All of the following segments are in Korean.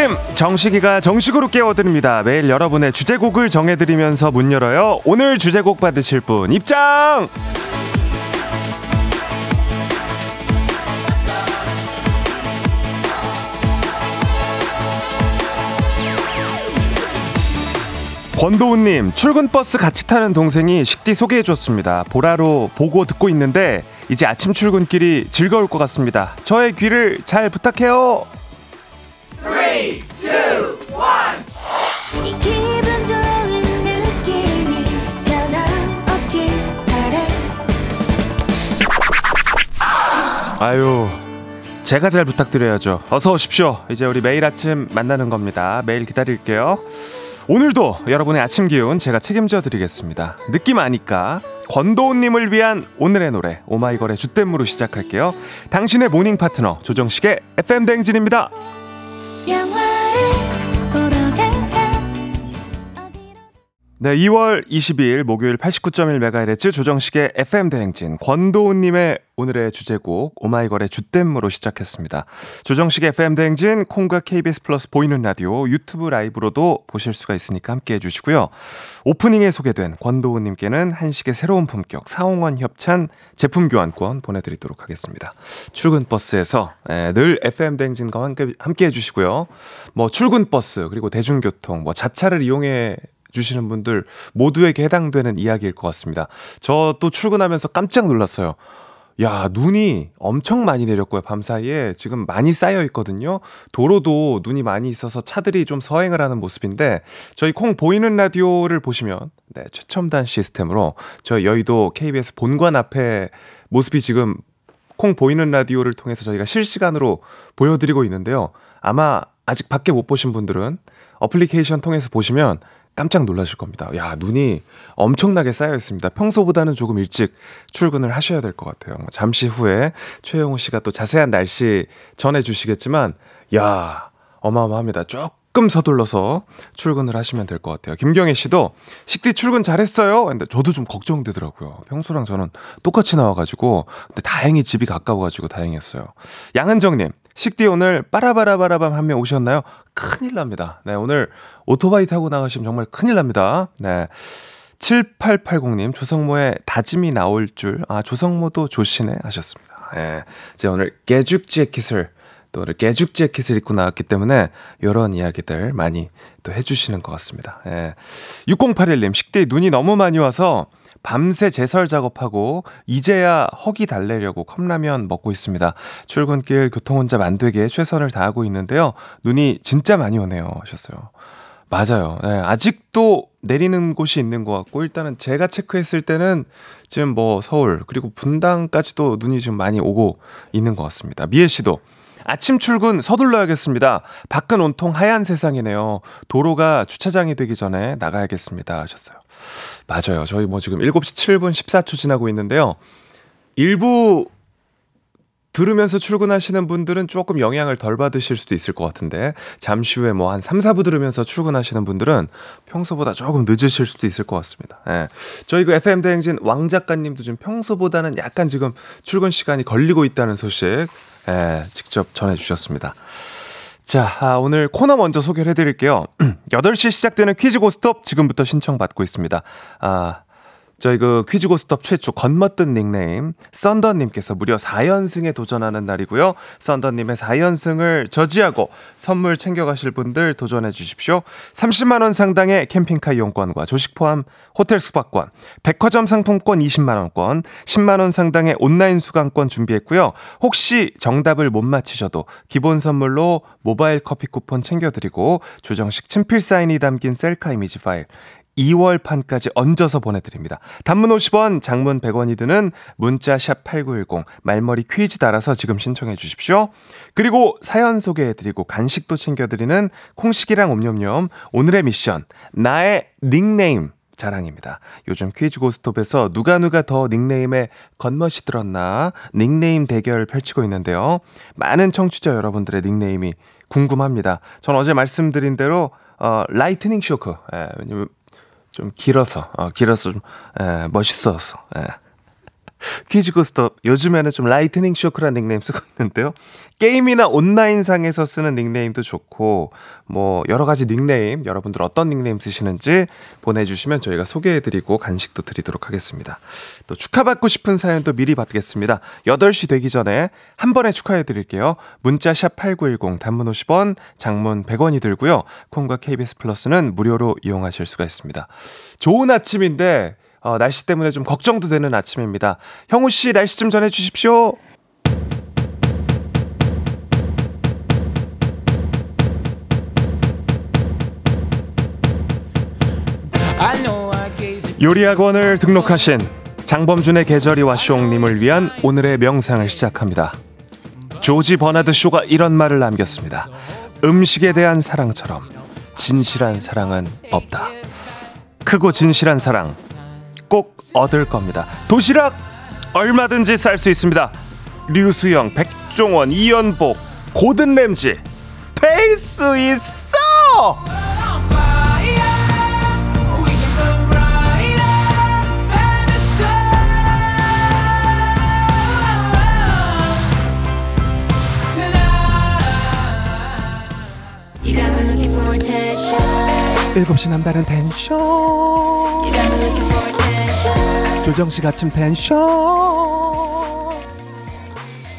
아침 정식이가 정식으로 깨워드립니다. 매일 여러분의 주제곡을 정해드리면서 문 열어요. 오늘 주제곡 받으실 분 입장! 권도훈님, 출근 버스 같이 타는 동생이 식디 소개해줬습니다. 보라로 보고 듣고 있는데, 이제 아침 출근길이 즐거울 것 같습니다. 저의 귀를 잘 부탁해요! 3, 2, 1 아유 제가 잘 부탁드려야죠 어서 오십시오 이제 우리 매일 아침 만나는 겁니다 매일 기다릴게요 오늘도 여러분의 아침 기운 제가 책임져 드리겠습니다. 느낌 아니까 권도훈님을 위한 오늘의 노래 오마이걸의 주댐으로 시작할게요. 당신의 모닝 파트너 조정식의 FM 댕진입니다. 阳光。 네, 2월 22일 목요일 89.1MHz 조정식의 FM 대행진 권도훈님의 오늘의 주제곡 오마이걸의 주댐으로 시작했습니다. 조정식의 FM 대행진 콩과 KBS 플러스 보이는 라디오 유튜브 라이브로도 보실 수가 있으니까 함께 해 주시고요. 오프닝에 소개된 권도훈님께는 한식의 새로운 품격 사홍원 협찬 제품 교환권 보내드리도록 하겠습니다. 출근 버스에서 예, 늘 FM 대행진과 함께, 함께 해 주시고요. 뭐 출근 버스 그리고 대중교통 뭐 자차를 이용해 주시는 분들 모두에게 해당되는 이야기일 것 같습니다. 저 또 출근하면서 깜짝 놀랐어요. 야, 눈이 엄청 많이 내렸고요. 밤 사이에 지금 많이 쌓여 있거든요. 도로도 눈이 많이 있어서 차들이 좀 서행을 하는 모습인데 저희 콩 보이는 라디오를 보시면 네, 최첨단 시스템으로 저희 여의도 KBS 본관 앞에 모습이 지금 콩 보이는 라디오를 통해서 저희가 실시간으로 보여드리고 있는데요. 아마 아직 밖에 못 보신 분들은 어플리케이션 통해서 보시면 깜짝 놀라실 겁니다. 야, 눈이 엄청나게 쌓여 있습니다. 평소보다는 조금 일찍 출근을 하셔야 될 것 같아요. 잠시 후에 최영우 씨가 또 자세한 날씨 전해 주시겠지만, 야, 어마어마합니다. 조금 서둘러서 출근을 하시면 될 것 같아요. 김경혜 씨도 식디 출근 잘했어요. 근데 저도 좀 걱정되더라고요. 평소랑 저는 똑같이 나와가지고, 근데 다행히 집이 가까워가지고 다행이었어요. 양은정님, 식디 오늘 빠라바라바라밤 한명 오셨나요? 큰일 납니다. 네, 오늘 오토바이 타고 나가시면 정말 큰일 납니다. 네. 7880님, 조성모의 다짐이 나올 줄, 아, 조성모도 조시네 하셨습니다. 예. 제가 오늘 깨죽 재킷을, 또 오늘 깨죽 재킷을 입고 나왔기 때문에, 이런 이야기들 많이 또 해주시는 것 같습니다. 예. 6081님, 식대에 눈이 너무 많이 와서, 밤새 제설 작업하고 이제야 허기 달래려고 컵라면 먹고 있습니다. 출근길 교통 혼자 만되게 최선을 다하고 있는데요. 눈이 진짜 많이 오네요. 하셨어요. 맞아요. 네, 아직도 내리는 곳이 있는 것 같고 일단은 제가 체크했을 때는 지금 뭐 서울 그리고 분당까지도 눈이 좀 많이 오고 있는 것 같습니다. 미애 씨도 아침 출근 서둘러야겠습니다. 밖은 온통 하얀 세상이네요. 도로가 주차장이 되기 전에 나가야겠습니다. 하셨어요. 맞아요. 저희 뭐 지금 7시 7분 14초 지나고 있는데요. 일부 들으면서 출근하시는 분들은 조금 영향을 덜 받으실 수도 있을 것 같은데 잠시 후에 뭐 한 3, 4부 들으면서 출근하시는 분들은 평소보다 조금 늦으실 수도 있을 것 같습니다. 예. 저희 그 FM 대행진 왕 작가님도 지금 평소보다는 약간 지금 출근 시간이 걸리고 있다는 소식 예, 직접 전해 주셨습니다. 자, 아, 오늘 코너 먼저 소개를 해드릴게요. 8시 시작되는 퀴즈 고스톱 지금부터 신청받고 있습니다. 아, 저희 그 퀴즈 고스톱 최초 건멋든 닉네임 썬더님께서 무려 4연승에 도전하는 날이고요. 썬더님의 4연승을 저지하고 선물 챙겨가실 분들 도전해 주십시오. 30만 원 상당의 캠핑카 이용권과 조식 포함 호텔 숙박권, 백화점 상품권 20만 원권, 10만 원 상당의 온라인 수강권 준비했고요. 혹시 정답을 못 맞히셔도 기본 선물로 모바일 커피 쿠폰 챙겨드리고 조정식 친필 사인이 담긴 셀카 이미지 파일 2월 판까지 얹어서 보내드립니다. 단문 50원, 장문 100원이 드는 문자 샵 8910 말머리 퀴즈 달아서 지금 신청해 주십시오. 그리고 사연 소개해드리고 간식도 챙겨드리는 콩식이랑 옴념념 오늘의 미션 나의 닉네임 자랑입니다. 요즘 퀴즈 고스톱에서 누가 누가 더 닉네임에 겉멋이 들었나 닉네임 대결 펼치고 있는데요. 많은 청취자 여러분들의 닉네임이 궁금합니다. 전 어제 말씀드린 대로 어, lightning shock. 예, 왜냐면 좀 길어서, 어, 길어서 좀, 에, 멋있어서, 에. 퀴즈 고스톱 요즘에는 좀 lightning shock라는 닉네임 쓰고 있는데요. 게임이나 온라인상에서 쓰는 닉네임도 좋고 뭐 여러 가지 닉네임 여러분들 어떤 닉네임 쓰시는지 보내주시면 저희가 소개해드리고 간식도 드리도록 하겠습니다. 또 축하받고 싶은 사연도 미리 받겠습니다. 8시 되기 전에 한 번에 축하해드릴게요. 문자 샵 #8910 단문 50원, 장문 100원이 들고요. 콩과 KBS 플러스는 무료로 이용하실 수가 있습니다. 좋은 아침인데 어, 날씨 때문에 좀 걱정도 되는 아침입니다. 형우 씨 날씨 좀 전해 주십시오. 요리학원을 등록하신 장범준의 계절이 와쇼님을 위한 오늘의 명상을 시작합니다. 조지 버나드 쇼가 이런 말을 남겼습니다. 음식에 대한 사랑처럼 진실한 사랑은 없다. 크고 진실한 사랑 꼭 얻을 겁니다. 도시락 얼마든지 쌀 수 있습니다. 류수영, 백종원, 이연복, 고든 램지 될 수 있어! 일곱 시 남다른 텐션 조정식 아침 텐션.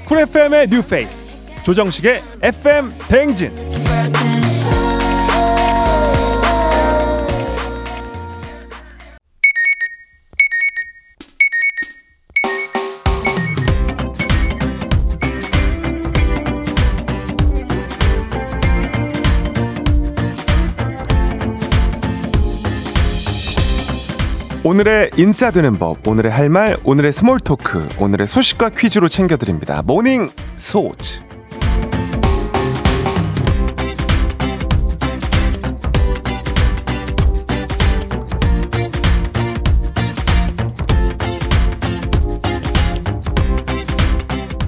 쿨 FM의 뉴페이스. 조정식의 FM 대행진 오늘의 인싸되는 법, 오늘의 할 말, 오늘의 small talk, 오늘의 소식과 퀴즈로 챙겨드립니다. 모닝 소즈.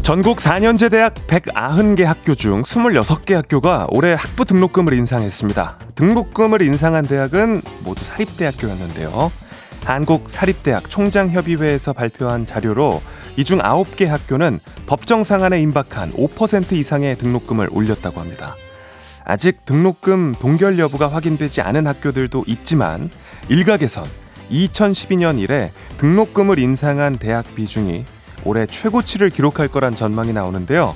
전국 4년제 대학 190개 학교 중 26개 학교가 올해 학부 등록금을 인상했습니다. 등록금을 인상한 대학은 모두 사립대학교였는데요. 한국사립대학 총장협의회에서 발표한 자료로 이 중 9개 학교는 법정 상한에 임박한 5% 이상의 등록금을 올렸다고 합니다. 아직 등록금 동결 여부가 확인되지 않은 학교들도 있지만 일각에선 2012년 이래 등록금을 인상한 대학 비중이 올해 최고치를 기록할 거란 전망이 나오는데요.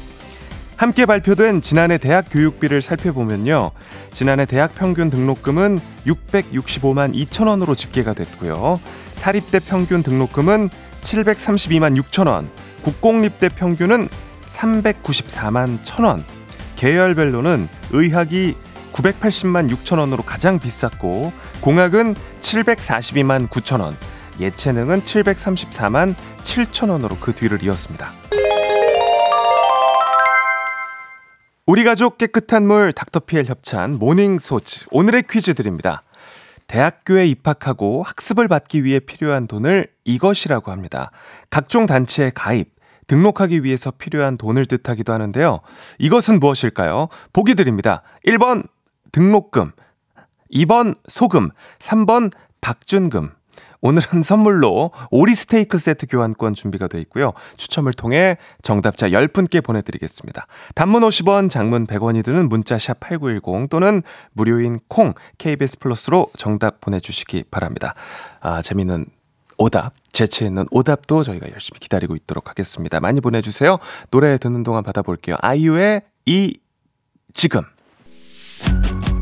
함께 발표된 지난해 대학 교육비를 살펴보면요. 지난해 대학 평균 등록금은 665만 2천 원으로 집계가 됐고요. 사립대 평균 등록금은 732만 6천 원, 국공립대 평균은 394만 1천 원, 계열별로는 의학이 980만 6천 원으로 가장 비쌌고 공학은 742만 9천 원, 예체능은 734만 7천 원으로 그 뒤를 이었습니다. 우리 가족 깨끗한 물 닥터피엘 협찬 모닝 소즈 오늘의 퀴즈 드립니다. 대학교에 입학하고 학습을 받기 위해 필요한 돈을 이것이라고 합니다. 각종 단체에 가입, 등록하기 위해서 필요한 돈을 뜻하기도 하는데요. 이것은 무엇일까요? 보기 드립니다. 1번 등록금, 2번 소금, 3번 박준금. 오늘은 선물로 오리 스테이크 세트 교환권 준비가 되어 있고요. 추첨을 통해 정답자 10분께 보내드리겠습니다. 단문 50원, 장문 100원이 드는 문자 샵 8910 또는 무료인 콩 KBS 플러스로 정답 보내주시기 바랍니다. 아, 재미있는 오답, 재치 있는 오답도 저희가 열심히 기다리고 있도록 하겠습니다. 많이 보내주세요. 노래 듣는 동안 받아볼게요. 아이유의 이 지금.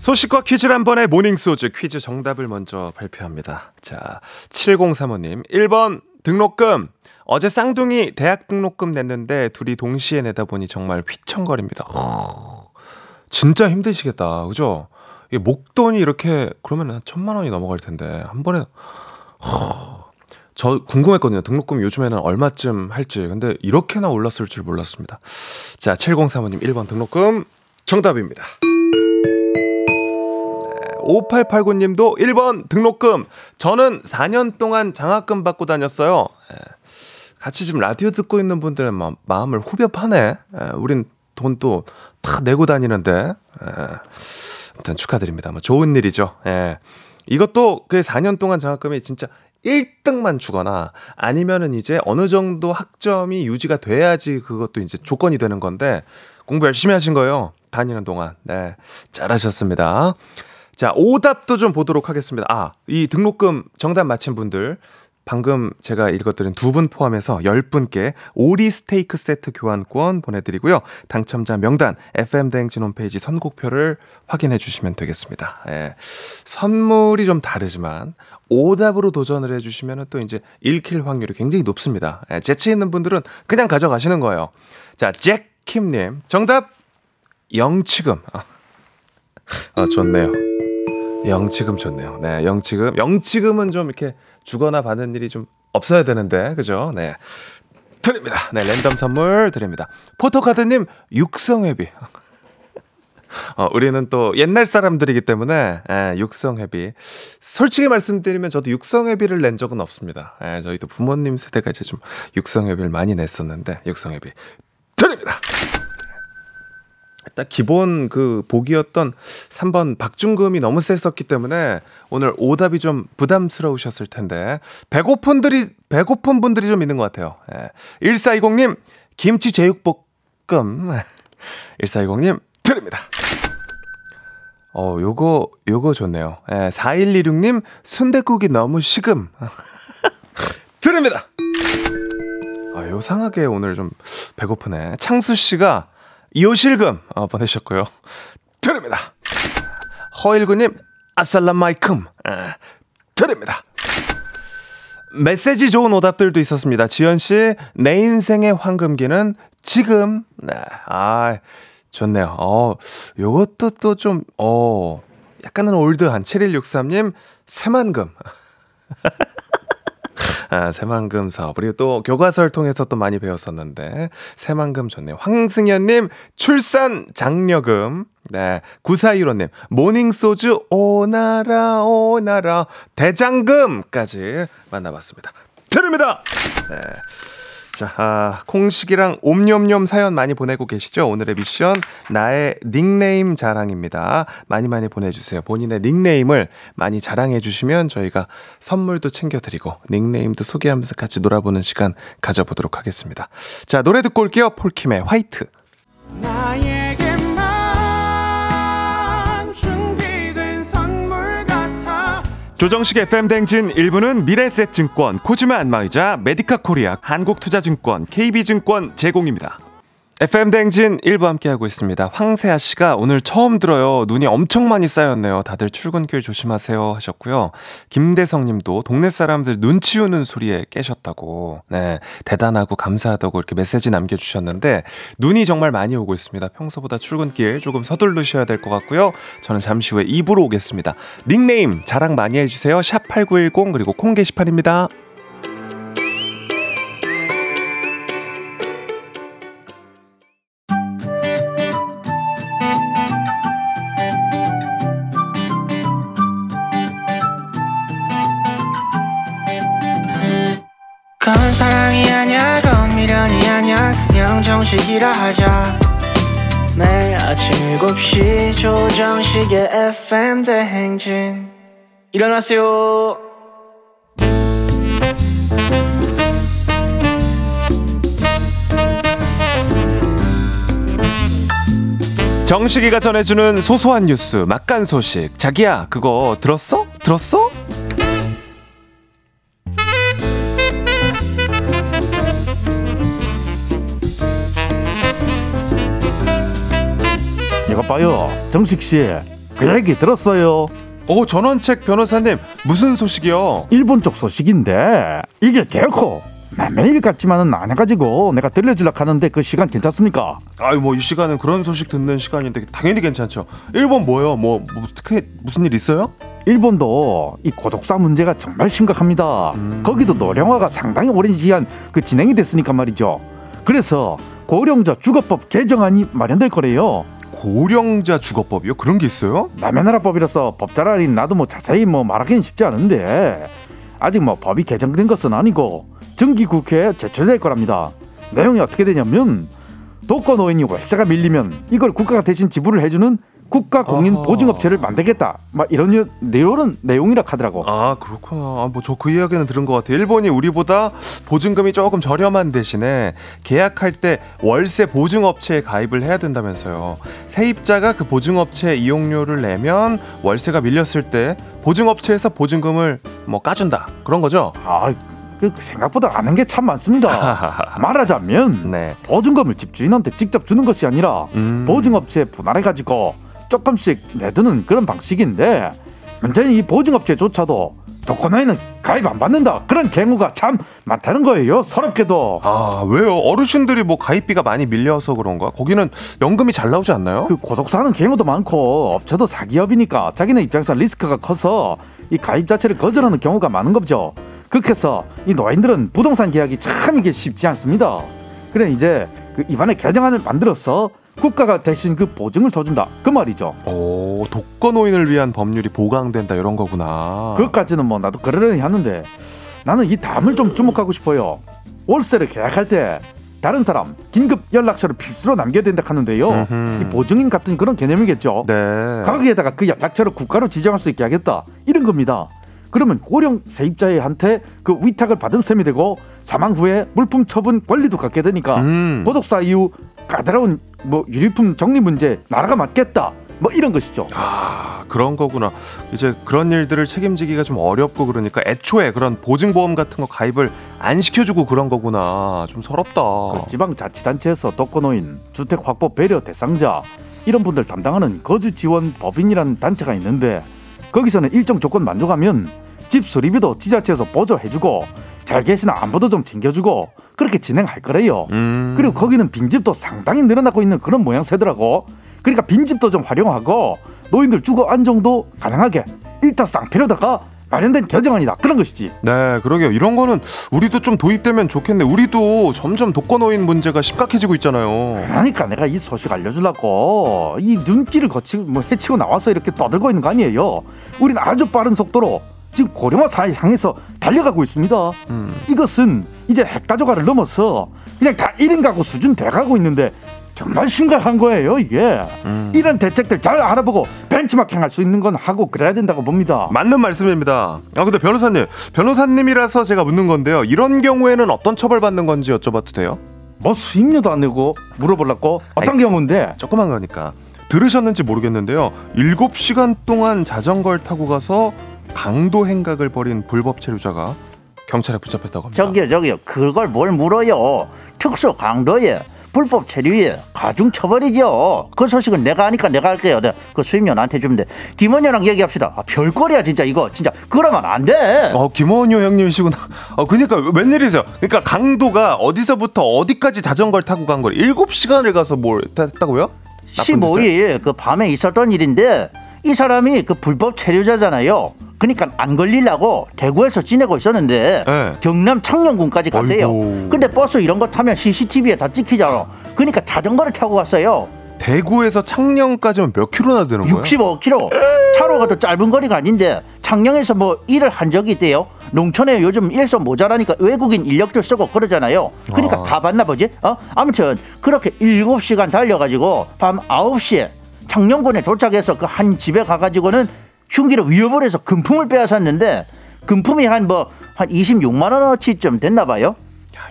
소식과 퀴즈를 한 번에 모닝소즈 퀴즈 정답을 먼저 발표합니다. 자, 7035님. 1번 등록금. 어제 쌍둥이 대학 등록금 냈는데 둘이 동시에 내다 보니 정말 휘청거립니다. 허, 진짜 힘드시겠다. 그죠? 이 목돈이 이렇게 그러면 한 천만 원이 넘어갈 텐데 한 번에 허, 저 궁금했거든요. 등록금 요즘에는 얼마쯤 할지. 근데 이렇게나 올랐을 줄 몰랐습니다. 자, 7035님 1번 등록금 정답입니다. 5889님도 1번 등록금. 저는 4년 동안 장학금 받고 다녔어요. 예. 같이 지금 라디오 듣고 있는 분들의 마 음을 후벼 파네. 예. 우린 돈 또 다 내고 다니는데. 예. 아무튼 축하드립니다. 뭐 좋은 일이죠. 예. 이것도 그 4년 동안 장학금이 진짜 1등만 주거나 아니면은 이제 어느 정도 학점이 유지가 돼야지 그것도 이제 조건이 되는 건데 공부 열심히 하신 거예요. 다니는 동안. 네. 잘하셨습니다. 자, 오답도 좀 보도록 하겠습니다. 아, 이 등록금 정답 맞힌 분들 방금 제가 읽어드린 두 분 포함해서 10분께 오리 스테이크 세트 교환권 보내드리고요. 당첨자 명단 FM대행진 홈페이지 선곡표를 확인해 주시면 되겠습니다. 예. 선물이 좀 다르지만 오답으로 도전을 해주시면 또 이제 읽힐 확률이 굉장히 높습니다. 예. 재치 있는 분들은 그냥 가져가시는 거예요. 자, 잭킴님 정답 영치금. 아, 좋네요. 영치금 좋네요. 네, 영치금. 영치금은 좀 이렇게 주거나 받는 일이 좀 없어야 되는데, 그죠? 네. 드립니다. 네, 랜덤 선물 드립니다. 포토카드님, 육성회비. 어, 우리는 또 옛날 사람들이기 때문에, 예, 육성회비. 솔직히 말씀드리면 저도 육성회비를 낸 적은 없습니다. 예, 저희도 부모님 세대가 이제 좀 육성회비를 많이 냈었는데, 육성회비 드립니다. 일단 기본 그 복이었던 3번 박중금이 너무 셌었기 때문에 오늘 오답이 좀 부담스러우셨을 텐데 배고픈들이 배고픈 분들이 좀 있는 것 같아요. 예. 1420님 김치 제육볶음 1420님 드립니다. 어, 요거 요거 좋네요. 예, 4126님 순대국이 너무 식음. 드립니다. 아, 요상하게 오늘 좀 배고프네. 창수 씨가 이호실금 어, 보내셨고요. 드립니다. 허일구님 아살람마이큼 아, 드립니다. 메시지 좋은 오답들도 있었습니다. 지연 씨, 내 인생의 황금기는 지금. 네, 아, 좋네요. 어, 요것도 또 좀, 어, 약간은 올드한 7163님, 새만금. 아, 새만금 사업. 그리고 또 교과서를 통해서 또 많이 배웠었는데, 새만금 좋네요. 황승현님, 출산 장려금. 네. 9415님, 모닝소주 오나라, 오나라, 대장금까지 만나봤습니다. 드립니다! 네. 자, 아, 콩식이랑 옴뇸뇸 사연 많이 보내고 계시죠? 오늘의 미션, 나의 닉네임 자랑입니다. 많이 많이 보내주세요. 본인의 닉네임을 많이 자랑해주시면 저희가 선물도 챙겨드리고, 닉네임도 소개하면서 같이 놀아보는 시간 가져보도록 하겠습니다. 자, 노래 듣고 올게요. 폴킴의 화이트. 조정식 FM 댕진 1부는 미래셋증권, 코지마 안마의자, 메디카 코리아, 한국투자증권, KB증권 제공입니다. FM 댕진 1부 함께하고 있습니다. 황세아 씨가 오늘 처음 들어요. 눈이 엄청 많이 쌓였네요. 다들 출근길 조심하세요 하셨고요. 김대성 님도 동네 사람들 눈 치우는 소리에 깨셨다고. 네. 대단하고 감사하다고 이렇게 메시지 남겨주셨는데 눈이 정말 많이 오고 있습니다. 평소보다 출근길 조금 서둘르셔야 될 것 같고요. 저는 잠시 후에 2부로 오겠습니다. 닉네임 자랑 많이 해주세요. 샵8910 그리고 콩 게시판입니다. 정식이라 하자 매일 아침 7시 조정식의 FM 대행진 일어나세요 정식이가 전해주는 소소한 뉴스 막간 소식 자기야 그거 들었어? 들었어? 봐요 정식 씨 그 얘기 들었어요 오 전원책 변호사님 무슨 소식이요? 일본 쪽 소식인데 이게 개코 매일 같지만은 안 해가지고 내가 들려주려 하는데 그 시간 괜찮습니까? 아유 뭐 이 시간은 그런 소식 듣는 시간인데 당연히 괜찮죠. 일본 뭐요? 뭐, 뭐 어떻게 무슨 일 있어요? 일본도 이 고독사 문제가 정말 심각합니다. 음. 거기도 노령화가 상당히 오랜 기간 그 진행이 됐으니까 말이죠. 그래서 고령자 주거법 개정안이 마련될 거래요. 고령자 주거법이요? 그런 게 있어요? 남의 나라 법이라서 법잘 아닌 나도 뭐 자세히 뭐 말하기는 쉽지 않은데 아직 뭐 법이 개정된 것은 아니고 정기 국회에 제출될 거랍니다. 내용이 어떻게 되냐면 독거 노인이 월세가 밀리면 이걸 국가가 대신 지불을 해주는 국가 공인 아... 보증업체를 만들겠다. 막 이런 내용은 내용이라 하더라고. 아 그렇구나. 아, 뭐저 그 이야기는 들은 것 같아요. 일본이 우리보다 보증금이 조금 저렴한 대신에 계약할 때 월세 보증업체에 가입을 해야 된다면서요. 세입자가 그 보증업체 이용료를 내면 월세가 밀렸을 때 보증업체에서 보증금을 뭐 까준다 그런 거죠. 아그 생각보다 아는 게 참 많습니다. 말하자면 네. 보증금을 집주인한테 직접 주는 것이 아니라 음. 보증업체에 분할해 가지고 조금씩 내두는 그런 방식인데 문제는 이 보증업체조차도 독거노인은 가입 안 받는다. 그런 경우가 참 많다는 거예요 서럽게도. 아 왜요? 어르신들이 뭐 가입비가 많이 밀려서 그런가 거기는 연금이 잘 나오지 않나요? 그 고독사는 경우도 많고 업체도 사기업이니까 자기네 입장에서 리스크가 커서 이 가입 자체를 거절하는 경우가 많은 거죠. 그렇게 해서 이 노인들은 부동산 계약이 참 이게 쉽지 않습니다. 그래 이제 그 이번에 개정안을 만들어서 국가가 대신 그 보증을 서준다 그 말이죠. 오 독거노인을 위한 법률이 보강된다 이런 거구나. 그것까지는 뭐 나도 그러려니 하는데 나는 이 다음을 좀 주목하고 싶어요. 월세를 계약할 때 다른 사람 긴급 연락처를 필수로 남겨야 된다 하는데요. 이 보증인 같은 그런 개념이겠죠. 네. 거기에다가 그 연락처를 국가로 지정할 수 있게 하겠다 이런 겁니다. 그러면 고령 세입자한테 그 위탁을 받은 셈이 되고 사망 후에 물품 처분 권리도 갖게 되니까 음. 고독사 이후 까다로운 뭐 유류품 정리 문제 나라가 맡겠다. 뭐 이런 것이죠. 아 그런 거구나. 이제 그런 일들을 책임지기가 좀 어렵고 그러니까 애초에 그런 보증보험 같은 거 가입을 안 시켜주고 그런 거구나. 좀 서럽다. 그 지방자치단체에서 독거노인, 주택 확보 배려 대상자 이런 분들 담당하는 거주 지원 법인이라는 단체가 있는데 거기서는 일정 조건 만족하면 집 수리비도 지자체에서 보조해주고 잘 계시나 안보도 좀 챙겨주고 그렇게 진행할 거래요. 음. 그리고 거기는 빈집도 상당히 늘어나고 있는 그런 모양새더라고. 그러니까 빈집도 좀 활용하고 노인들 주거 안정도 가능하게 일타쌍피로다가 마련된 개정안이다 그런 것이지. 네, 그러게요. 이런 거는 우리도 좀 도입되면 좋겠네. 우리도 점점 독거노인 문제가 심각해지고 있잖아요. 그러니까 내가 이 소식 알려주려고 이 눈길을 거치고 뭐 해치고 나와서 이렇게 떠들고 있는 거 아니에요. 우리는 아주 빠른 속도로 지금 고령화 사회 향해서 달려가고 있습니다. 음. 이것은 이제 핵가족화를 넘어서 그냥 다 1인 가구 수준 돼가고 있는데 정말 심각한 거예요 이게 음. 이런 대책들 잘 알아보고 벤치마킹 할 수 있는 건 하고 그래야 된다고 봅니다 맞는 말씀입니다 아 근데 변호사님 변호사님이라서 제가 묻는 건데요 이런 경우에는 어떤 처벌받는 건지 여쭤봐도 돼요? 뭐 수임료도 안 내고 물어보려고 어떤 아이, 경우인데 조그만 거니까 들으셨는지 모르겠는데요 7시간 동안 자전거를 타고 가서 강도 행각을 벌인 불법 체류자가 경찰에 붙잡혔다고 합니다. 저기요, 저기요. 그걸 뭘 물어요? 특수 강도에 불법 체류에 가중 처벌이죠. 그 소식은 내가 하니까 내가 할게요. 네, 그 수임료 나한테 주면 돼. 김원효랑 얘기합시다. 아, 별거리야 진짜 이거 진짜 그러면 안 돼. 어 김원효 형님이시구나. 어 그러니까 웬일이세요? 그러니까 강도가 어디서부터 어디까지 자전거를 타고 간 거를 7시간을 가서 뭘 했다고요? 15일 그 밤에 있었던 일인데 이 사람이 그 불법 체류자잖아요. 그러니까 안 걸리려고 대구에서 지내고 있었는데 네. 경남 창녕군까지 갔대요. 어이구. 근데 버스 이런 거 타면 CCTV에 다 찍히잖아. 그러니까 자전거를 타고 갔어요. 대구에서 창녕까지 면 몇 킬로나 되는 거예요? 65킬로. 차로 가도 짧은 거리가 아닌데 창녕에서 뭐 일을 한 적이 있대요. 농촌에 요즘 일손 모자라니까 외국인 인력들 쓰고 그러잖아요. 그러니까 아. 가봤나 보지? 어? 아무튼 그렇게 7시간 달려가지고 밤 9시에 창녕군에 도착해서 그 한 집에 가가지고는 흉기를 위협을 해서 금품을 빼앗았는데 금품이 한 뭐한 뭐, 26만 원어치쯤 됐나 봐요.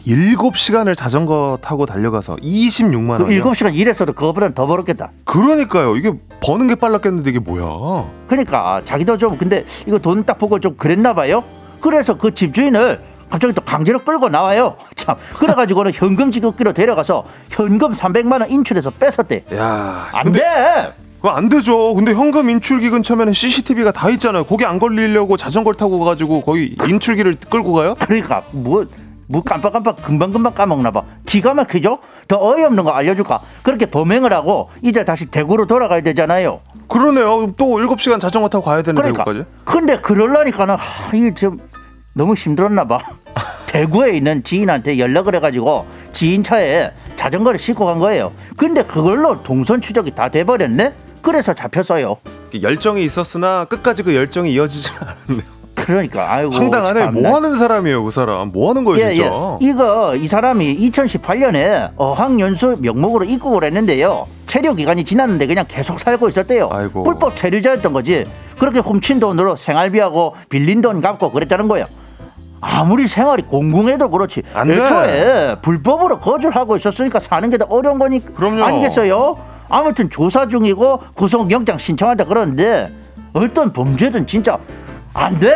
7시간을 자전거 타고 달려가서 26만 원. 7시간 일했어도 그거보다 더 벌었겠다. 그러니까요. 이게 버는 게 빨랐겠는데 이게 뭐야? 그러니까 자기도 좀 근데 이거 돈 딱 보고 좀 그랬나 봐요. 그래서 그 집주인을 갑자기 또 강제로 끌고 나와요. 참. 그래가지고는 현금 지급기로 데려가서 현금 300만 원 인출해서 뺏었대. 야, 안 돼. 안 되죠. 근데 현금 인출기 근처면은 CCTV가 다 있잖아요. 거기 안 걸리려고 자전거를 타고 가가지고 거기 인출기를 끌고 가요? 그러니까 뭐 뭐 깜빡깜빡 금방금방 까먹나 봐. 기가 막히죠? 더 어이없는 거 알려줄까? 그렇게 범행을 하고 이제 다시 대구로 돌아가야 되잖아요. 그러네요. 또 7시간 자전거 타고 가야 되는 그러니까. 대구까지? 근데 그럴라니까는 하, 이게 좀 너무 힘들었나 봐. 대구에 있는 지인한테 연락을 해가지고 지인 차에 자전거를 싣고 간 거예요. 근데 그걸로 동선 추적이 다 돼버렸네? 그래서 잡혔어요. 열정이 있었으나 끝까지 그 열정이 이어지지 않았네요. 그러니까 아이고 황당하네. 뭐 하는 사람이에요, 그 사람? 뭐 하는 거예요, 예, 진짜? 예. 이거 이 사람이 2018년에 어학연수 명목으로 입국을 했는데요. 체류 기간이 지났는데 그냥 계속 살고 있었대요. 아이고. 불법 체류자였던 거지. 그렇게 훔친 돈으로 생활비하고 빌린 돈 갚고 그랬다는 거예요. 아무리 생활이 공공해도 그렇지. 안 애초에 불법으로 거주를 하고 있었으니까 사는 게 더 어려운 거니까 그럼요. 아니겠어요? 아무튼 조사 중이고 구속영장 신청한다 그러는데 어떤 범죄든 진짜 안 돼!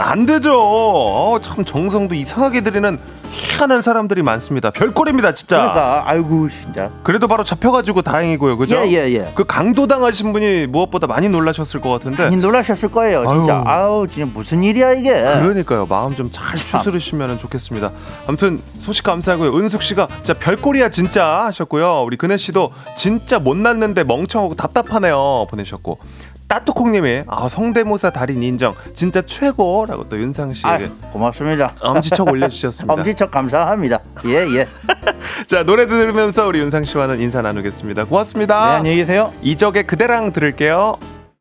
안 되죠! 어, 참 정성도 이상하게 들이는 희한한 사람들이 많습니다. 별꼴입니다, 진짜. 그러니까, 아이고, 진짜. 그래도 바로 잡혀가지고 다행이고요, 그죠? 예, 예, 예. 그 강도 당하신 분이 무엇보다 많이 놀라셨을 것 같은데. 많이 놀라셨을 거예요, 진짜. 아유, 진짜 무슨 일이야, 이게. 그러니까요, 마음 좀 잘 추스르시면 좋겠습니다. 아무튼, 소식 감사하고요. 은숙 씨가 진짜 별꼴이야, 진짜 하셨고요. 우리 근혜 씨도 진짜 못 났는데 멍청하고 답답하네요. 보내셨고. 따뚜콩님이 아 성대모사 달인 인정 진짜 최고라고 또 윤상 씨에게 아, 고맙습니다. 엄지척 올려주셨습니다. 엄지척 감사합니다. 예 예. 자 노래 들으면서 우리 윤상 씨와는 인사 나누겠습니다. 고맙습니다. 네 안녕히 계세요. 이적의 그대랑 들을게요.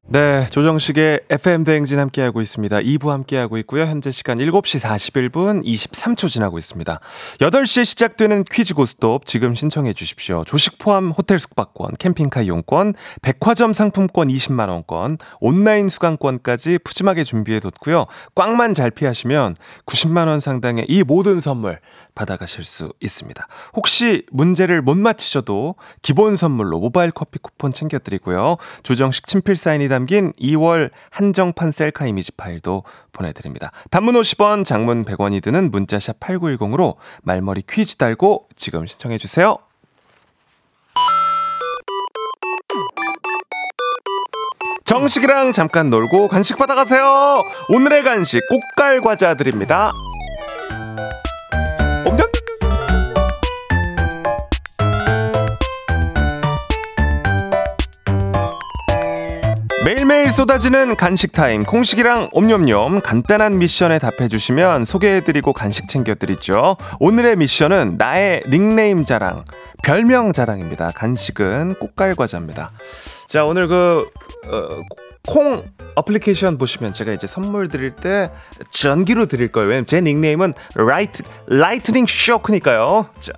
네, 조정식의 FM 대행진 함께하고 있습니다. 2부 함께하고 있고요. 현재 시간 7시 41분 23초 지나고 있습니다. 8시에 시작되는 퀴즈 고스톱 지금 신청해 주십시오. 조식 포함 호텔 숙박권, 캠핑카 이용권, 백화점 상품권 20만 원권, 온라인 수강권까지 푸짐하게 준비해 뒀고요. 꽝만 잘 피하시면 90만 원 상당의 이 모든 선물 받아가실 수 있습니다. 혹시 문제를 못 맞히셔도 기본 선물로 모바일 커피 쿠폰 챙겨 드리고요. 조정식 친필 사인이 담긴 2월 한정판 셀카 이미지 파일도 보내드립니다. 단문 50원, 장문 100원이 드는 문자샵 8910으로 말머리 퀴즈 달고 지금 신청해주세요. 정식이랑 잠깐 놀고 간식 받아가세요. 오늘의 간식 꽃갈 과자 드립니다. 매일매일 쏟아지는 간식 타임. 콩식이랑 옴념념 간단한 미션에 답해주시면 소개해드리고 간식 챙겨드리죠. 오늘의 미션은 나의 닉네임 자랑 별명 자랑입니다. 간식은 꼬깔과자입니다. 자 오늘 그 어, 콩 어플리케이션 보시면 제가 이제 선물 드릴 때 전기로 드릴 거예요. 왜냐면 제 닉네임은 light Lightning Shock니까요. 자,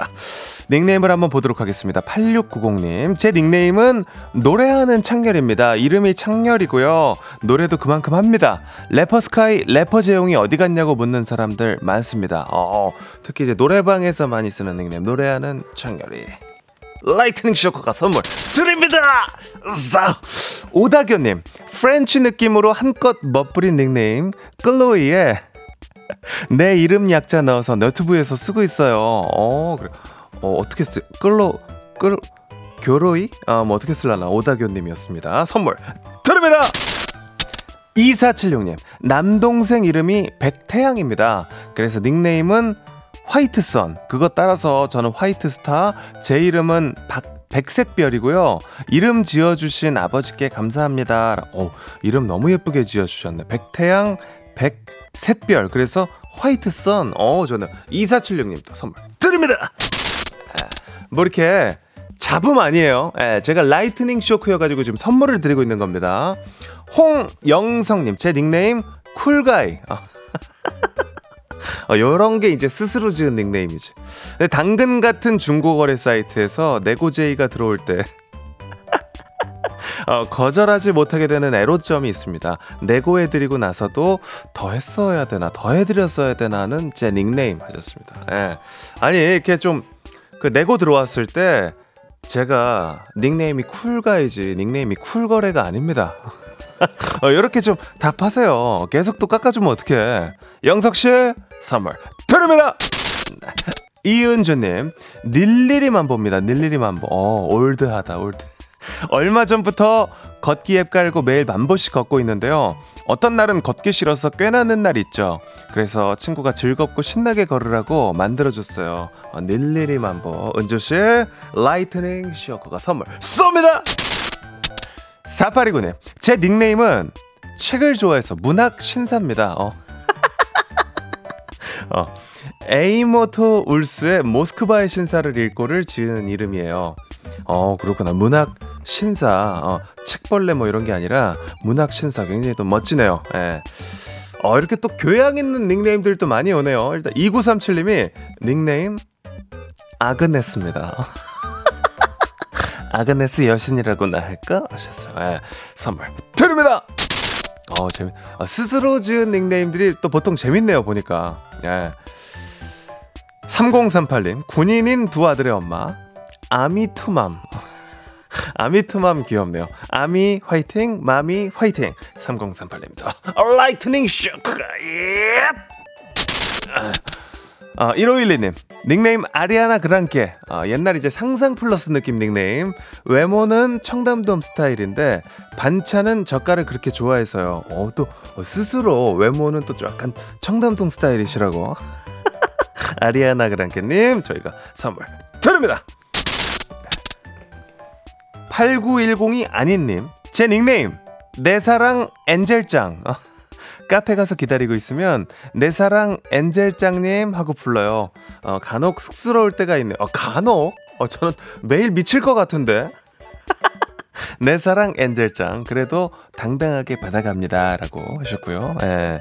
닉네임을 한번 보도록 하겠습니다. 8690님. 제 닉네임은 노래하는 창렬입니다. 이름이 창렬이고요. 노래도 그만큼 합니다. 래퍼 스카이, 래퍼 재용이 어디 갔냐고 묻는 사람들 많습니다. 어, 특히 이제 노래방에서 많이 쓰는 닉네임. 노래하는 창렬이. Lightning Shock가 선물 드립니다! 자, 오다교님, 프렌치 느낌으로 한껏 멋부린 닉네임, 클로이의 내 이름 약자 넣어서 너튜브에서 쓰고 있어요. 어, 그래. 어, 어떻게 쓰, 끌로, 끌, 교로이? 아, 뭐 어떻게 쓸라나. 오다교님이었습니다. 선물 드립니다! 2476님, 남동생 이름이 백태양입니다. 그래서 닉네임은 화이트선. 그것 따라서 저는 화이트스타. 제 이름은 박, 백색별이고요. 이름 지어주신 아버지께 감사합니다. 어, 이름 너무 예쁘게 지어주셨네. 백태양, 백색별. 그래서 White Sun. 어, 저는 2476님도 선물 드립니다! 뭐 이렇게 잡음 아니에요. 예, 제가 Lightning Shock여가지고 지금 선물을 드리고 있는 겁니다. 홍영성님, 제 닉네임 cool guy. 어. 어, 요런 게 이제 스스로 지은 닉네임이지. 당근 같은 중고거래 사이트에서 nego 제의가 들어올 때 어, 거절하지 못하게 되는 애로점이 있습니다. nego해드리고 나서도 더 했어야 되나, 더 해드렸어야 되나는 제 닉네임 하셨습니다. 예. 아니, 이렇게 좀, 그, nego 들어왔을 때, 제가 닉네임이 cool guy지, 닉네임이 cool거래가 아닙니다. 어, 이렇게 좀 답하세요. 계속 또 깎아주면 어떡해. 영석씨, 선물 드립니다! 이은주님, 닐리리 만보입니다. 닐리리 만보. 어, old하다, old. 얼마 전부터 걷기 앱 깔고 매일 만 보씩 걷고 있는데요. 어떤 날은 걷기 싫어서 꾀나는 날 있죠. 그래서 친구가 즐겁고 신나게 걸으라고 만들어줬어요. 어, 닐리리 만보. 은주씨, Lightning Shock가 선물 쏩니다! 4829님, 제 닉네임은 책을 좋아해서 문학 신사입니다. 어. 어. 에이모 토울스의 모스크바의 신사를 읽고를 지은 이름이에요. 어, 그렇구나. 문학 신사, 어, 책벌레 뭐 이런 게 아니라 문학 신사 굉장히 또 멋지네요. 예. 어, 이렇게 또 교양 있는 닉네임들도 많이 오네요. 일단 2937님이 닉네임 아그네스입니다. 아그네스 여신이라고나 할까? 하셨어요. 예. 선물 드립니다! 어, 재밌, 아, 스스로 지은 닉네임들이 또 보통 재밌네요, 보니까. 예. 3038님, 군인인 두 아들의 엄마, 아미투맘. 아미투맘 귀엽네요. army 화이팅, mommy 화이팅. 3038입니다. Lightning Shock. 예. 아, 1512님, 닉네임 아리아나 그랑께. 아, 옛날 이제 상상 플러스 느낌 닉네임. 외모는 청담동 스타일인데, 반찬은 젓갈을 그렇게 좋아해서요. 어, 또, 스스로 외모는 또 약간 청담동 스타일이시라고. 아리아나 그랑케님, 저희가 선물 드립니다. 8910이 아닌님, 제 닉네임, 내 사랑 엔젤짱. 어, 카페 가서 기다리고 있으면 내 사랑 엔젤짱님 하고 불러요. 어, 간혹 쑥스러울 때가 있네요. 어, 간혹? 어, 저는 매일 미칠 것 같은데. 내 사랑 엔젤짱. 그래도 당당하게 받아갑니다. 라고 하셨고요. 예.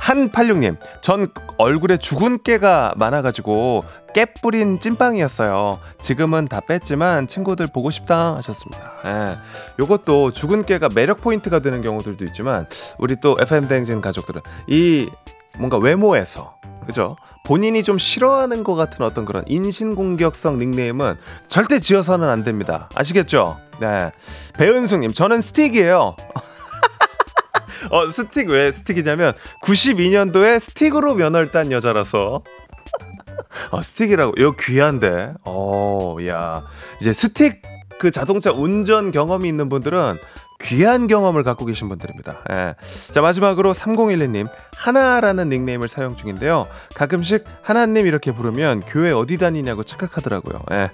한팔육님, 전 얼굴에 죽은 깨가 많아가지고 깨 뿌린 찐빵이었어요. 지금은 다 뺐지만 친구들 보고 싶다 하셨습니다. 예. 요것도 죽은 깨가 매력 포인트가 되는 경우들도 있지만 우리 또 FM 대행진 가족들은 이 뭔가 외모에서 그죠? 본인이 좀 싫어하는 것 같은 어떤 그런 인신공격성 닉네임은 절대 지어서는 안 됩니다. 아시겠죠? 네. 배은숙님, 저는 스틱이에요. 어, 스틱 왜 스틱이냐면 92년도에 스틱으로 면허를 딴 여자라서 어, 스틱이라고 이거 귀한데. 어, 야. 이제 스틱 그 자동차 운전 경험이 있는 분들은 귀한 경험을 갖고 계신 분들입니다. 예. 자, 마지막으로 3012님, 하나라는 닉네임을 사용 중인데요. 가끔씩 하나님 이렇게 부르면 교회 어디 다니냐고 착각하더라고요. 예.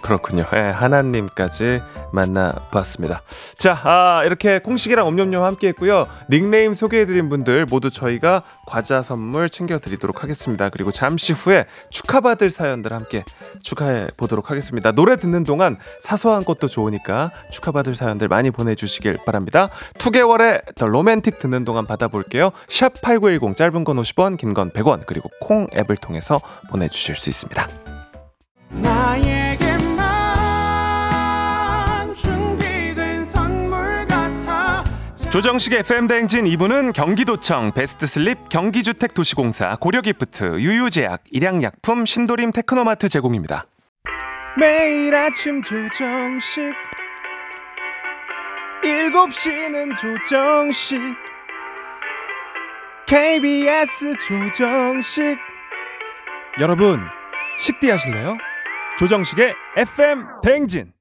그렇군요. 예, 하나님까지 만나봤습니다. 자, 아, 이렇게 콩식이랑 엄념념 함께 했고요. 닉네임 소개해드린 분들 모두 저희가 과자 선물 챙겨드리도록 하겠습니다. 그리고 잠시 후에 축하받을 사연들 함께 축하해 보도록 하겠습니다. 노래 듣는 동안 사소한 것도 좋으니까 축하받을 사연들 많이 보내주시길 바랍니다. 2개월의 더 로맨틱 듣는 동안 받아볼게요. 샵 8910 짧은 건 50원, 긴 건 100원, 그리고 콩 앱을 통해서 보내주실 수 있습니다. 조정식의 FM대행진 2부는 경기도청, 베스트슬립, 경기주택도시공사, 고려기프트, 유유제약, 일양약품, 신도림 테크노마트 제공입니다. 매일 아침 조정식 7시는 조정식 KBS 조정식 여러분 식대 하실래요? 조정식의 FM 대행진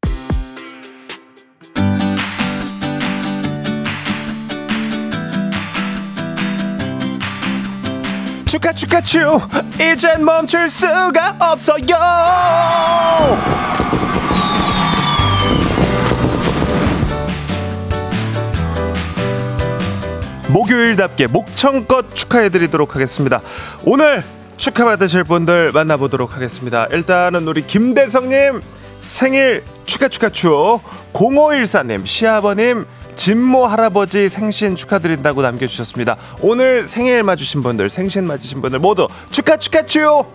축하 축하 축. 이젠 멈출 수가 없어요. 목요일답게 목청껏 축하해드리도록 하겠습니다. 오늘 축하받으실 분들 만나보도록 하겠습니다. 일단은 우리 김대성님 생일 축하 축하 축. 0514님 시아버님 진모 할아버지 생신 축하드린다고 남겨주셨습니다. 오늘 생일 맞으신 분들, 생신 맞으신 분들 모두 축하 축하 축!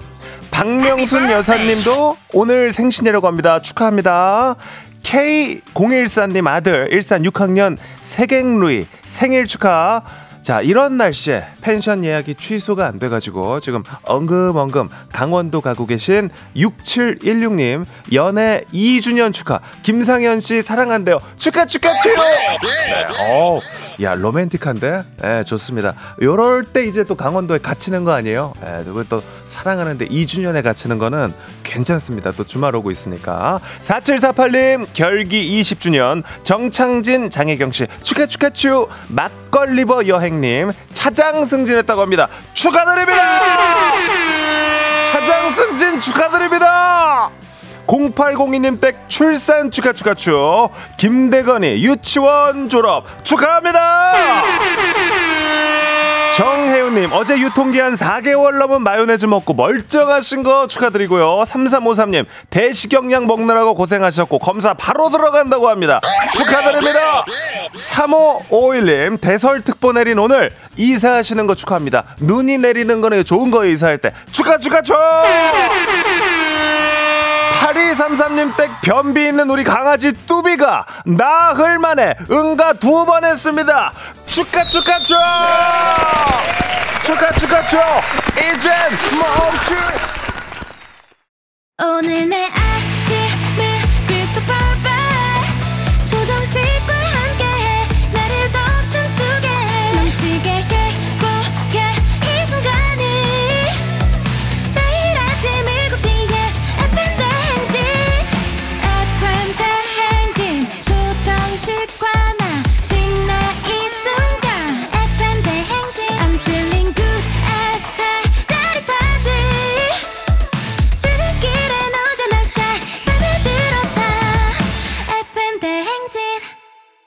박명순 여사님도 오늘 생신이라고 합니다. 축하합니다. K0114님 아들 일산 6학년 세갱루이 생일 축하. 자, 이런 날씨에 펜션 예약이 취소가 안 돼가지고 지금 엉금엉금 강원도 가고 계신 6716님 연애 2주년 축하. 김상현 씨 사랑한대요. 축하, 축하, 축하! 네, 어 야, 로맨틱한데? 네, 좋습니다. 요럴 때 이제 또 강원도에 갇히는 거 아니에요? 네, 또 사랑하는데 2주년에 갇히는 거는 괜찮습니다. 또 주말 오고 있으니까. 4748님, 결기 20주년, 정창진, 장혜경 씨, 축하, 축하, 축! 막걸리버 여행 선생님 차장 승진했다고 합니다. 축하드립니다. 차장 승진 축하드립니다. 0802님 댁 출산 축하 축하 축 김대건이 유치원 졸업 축하합니다. 정혜우님 어제 유통기한 4개월 넘은 마요네즈 먹고 멀쩡하신 거 축하드리고요. 3353님 대식영양 먹느라고 고생하셨고 검사 바로 들어간다고 합니다. 축하드립니다. 3551님 대설특보 내린 오늘 이사하시는 거 축하합니다. 눈이 내리는 거는 좋은 거예요 이사할 때. 축하 축하 축 8233님 댁 변비 있는 우리 강아지 뚜비가 나흘 만에 응가 두 번 했습니다. 축하 축하 축! 축하 축하 축! 이젠 멈추! 오늘 내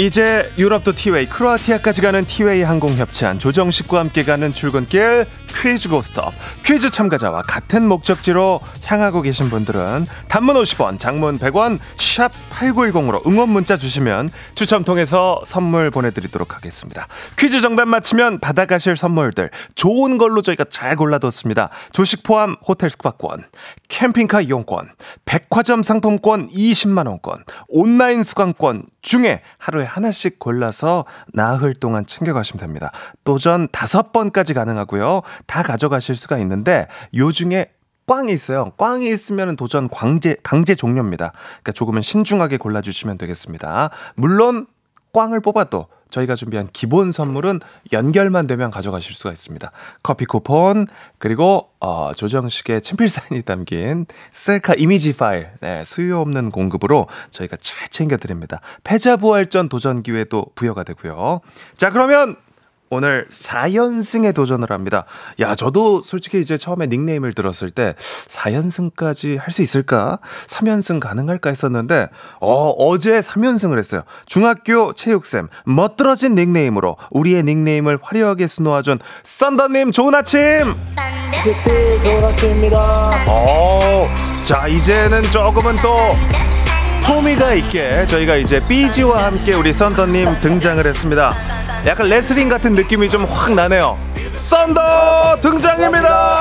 이제 유럽도 티웨이, 크로아티아까지 가는 티웨이 항공 협찬, 조정식과 함께 가는 출근길 퀴즈 고스톱. 퀴즈 참가자와 같은 목적지로 향하고 계신 분들은 단문 50원, 장문 100원, 샵 8910으로 응원 문자 주시면 추첨 통해서 선물 보내드리도록 하겠습니다. 퀴즈 정답 맞히면 받아가실 선물들 좋은 걸로 저희가 잘 골라뒀습니다. 조식 포함 호텔 숙박권, 캠핑카 이용권, 백화점 상품권 20만원권, 온라인 수강권 중에 하루에 하나씩 골라서 나흘 동안 챙겨가시면 됩니다. 도전 다섯 번까지 가능하고요. 다 가져가실 수가 있는데 요 중에 꽝이 있어요. 꽝이 있으면 도전 강제 강제 종료입니다. 그러니까 조금은 신중하게 골라주시면 되겠습니다. 물론 꽝을 뽑아도 저희가 준비한 기본 선물은 연결만 되면 가져가실 수가 있습니다. 커피 쿠폰 그리고 어, 조정식의 친필 사인이 담긴 셀카 이미지 파일 네, 수요 없는 공급으로 저희가 잘 챙겨드립니다. 패자부활전 도전 기회도 부여가 되고요. 자 그러면 오늘 4연승에 도전을 합니다. 야, 저도 솔직히 이제 처음에 닉네임을 들었을 때 4연승까지 할 수 있을까? 3연승 가능할까 했었는데, 어, 어제 3연승을 했어요. 중학교 체육쌤, 멋들어진 닉네임으로 우리의 닉네임을 화려하게 수놓아준 썬더님 좋은 아침! 네, 좋은 아침입니다. 어, 자, 이제는 조금은 또 포미가 있게 저희가 이제 삐지와 함께 우리 썬더님 등장을 했습니다. 약간 레슬링 같은 느낌이 좀 확 나네요. 썬더 등장입니다.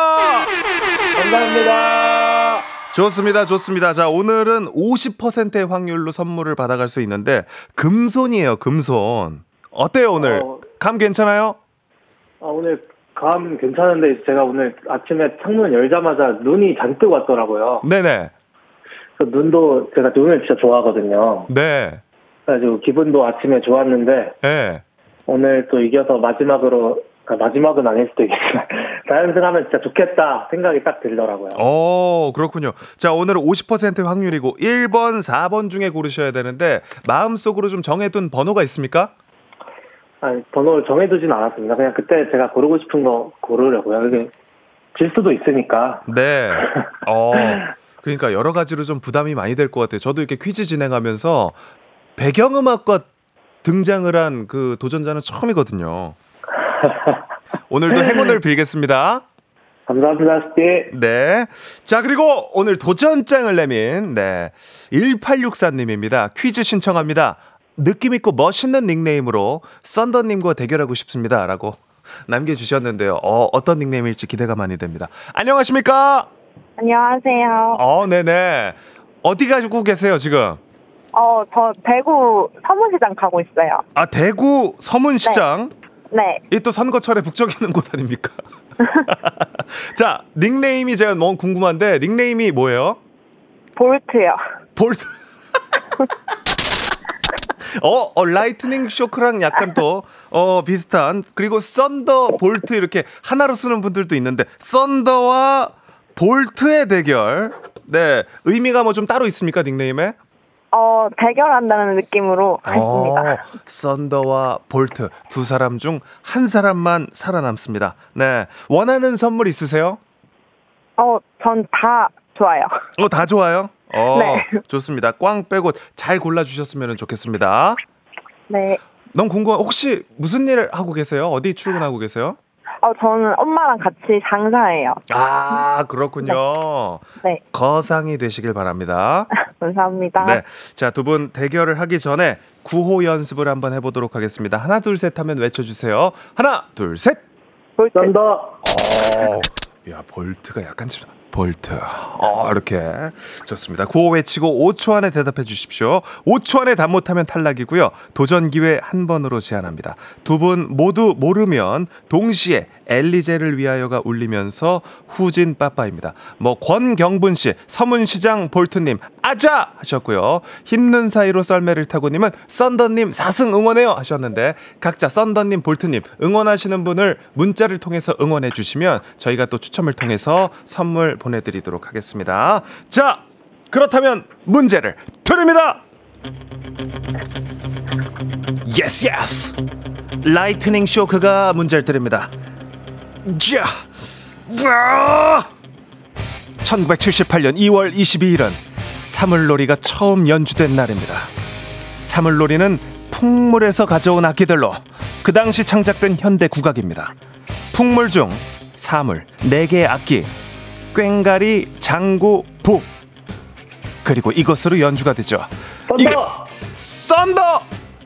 감사합니다. 좋습니다, 좋습니다. 자, 오늘은 50%의 확률로 선물을 받아갈 수 있는데 금손이에요, 금손. 어때요, 오늘? 어, 감 괜찮아요? 아, 오늘 감 괜찮은데 제가 오늘 아침에 창문 열자마자 눈이 잔뜩 왔더라고요. 네네. 그 눈도 제가 눈을 진짜 좋아하거든요. 네. 그래가지고 기분도 아침에 좋았는데. 네. 오늘 또 이겨서 마지막으로 그러니까 마지막은 아닐 수도 있겠지만 4연승하면 진짜 좋겠다 생각이 딱 들더라고요. 어, 그렇군요. 자, 오늘은 50% 확률이고 1번, 4번 중에 고르셔야 되는데 마음속으로 좀 정해둔 번호가 있습니까? 아니, 번호를 정해두진 않았습니다. 그냥 그때 제가 고르고 싶은 거 고르려고요. 이게 질 수도 있으니까. 네. 어. 그러니까 여러 가지로 좀 부담이 많이 될 것 같아요. 저도 이렇게 퀴즈 진행하면서 배경음악과 등장을 한 그 도전자는 처음이거든요. 오늘도 행운을 빌겠습니다. 감사합니다, 스티. 네. 자, 그리고 오늘 도전장을 내민, 네. 1864님입니다. 퀴즈 신청합니다. 느낌있고 멋있는 닉네임으로 썬더님과 대결하고 싶습니다. 라고 남겨주셨는데요. 어, 어떤 닉네임일지 기대가 많이 됩니다. 안녕하십니까? 안녕하세요. 어, 네네. 어디 가지고 계세요, 지금? 어, 저 대구 서문시장 가고 있어요. 아, 대구 서문시장? 네. 이 또 선거철에 북적이는 곳 아닙니까? 자, 닉네임이 제가 너무 궁금한데, 닉네임이 뭐예요? Bolt요. Bolt. 어, 어, Lightning Shock랑 약간 또, 어, 비슷한. 그리고 Thunder Bolt 이렇게 하나로 쓰는 분들도 있는데, Thunder와 Bolt의 대결. 네. 의미가 뭐 좀 따로 있습니까, 닉네임에? 어, 대결한다는 느낌으로 했습니다. 어, Thunder와 Bolt 두 사람 중 한 사람만 살아남습니다. 네. 원하는 선물 있으세요? 어, 전 다 좋아요. 어, 다 좋아요? 어, 네. 좋습니다. 꽝 빼고 잘 골라주셨으면 좋겠습니다. 네. 너무 궁금한, 혹시 무슨 일 하고 계세요? 어디 출근하고 계세요? 어, 저는 엄마랑 같이 장사해요. 아, 그렇군요. 네. 거상이 되시길 바랍니다. 감사합니다. 네. 자, 두 분 대결을 하기 전에 구호 연습을 한번 해보도록 하겠습니다. 하나, 둘, 셋 하면 외쳐주세요. 하나, 둘, 셋! 볼트. 어, 야 볼트가 약간 좀 볼트. 어, 이렇게 좋습니다. 구호 외치고 5초 안에 대답해 주십시오. 5초 안에 답 못하면 탈락이고요. 도전 기회 한 번으로 제한합니다. 두 분 모두 모르면 동시에 엘리제를 위하여가 울리면서 후진 빠빠입니다. 뭐 권경분 씨, 서문시장 볼트님 아자 하셨고요. 힘든 사이로 썰매를 타고님은 썬더님 4승 응원해요 하셨는데 각자 썬더님, 볼트님 응원하시는 분을 문자를 통해서 응원해 주시면 저희가 또 추첨을 통해서 선물 보내드 리도록 하겠습니다. 자, 그렇다면 문제를 드립니다. yes yes. Lightning Shock가 문제를 드립니다. 자, 와! 1978년 2월 22일은 사물놀이가 처음 연주된 날입니다. 사물놀이는 풍물에서 가져온 악기들로 그 당시 창작된 현대 국악입니다. 풍물 중 사물 4개의 악기 꽹가리, 장구, 북 그리고 이것으로 연주가 되죠. 썬더. 썬더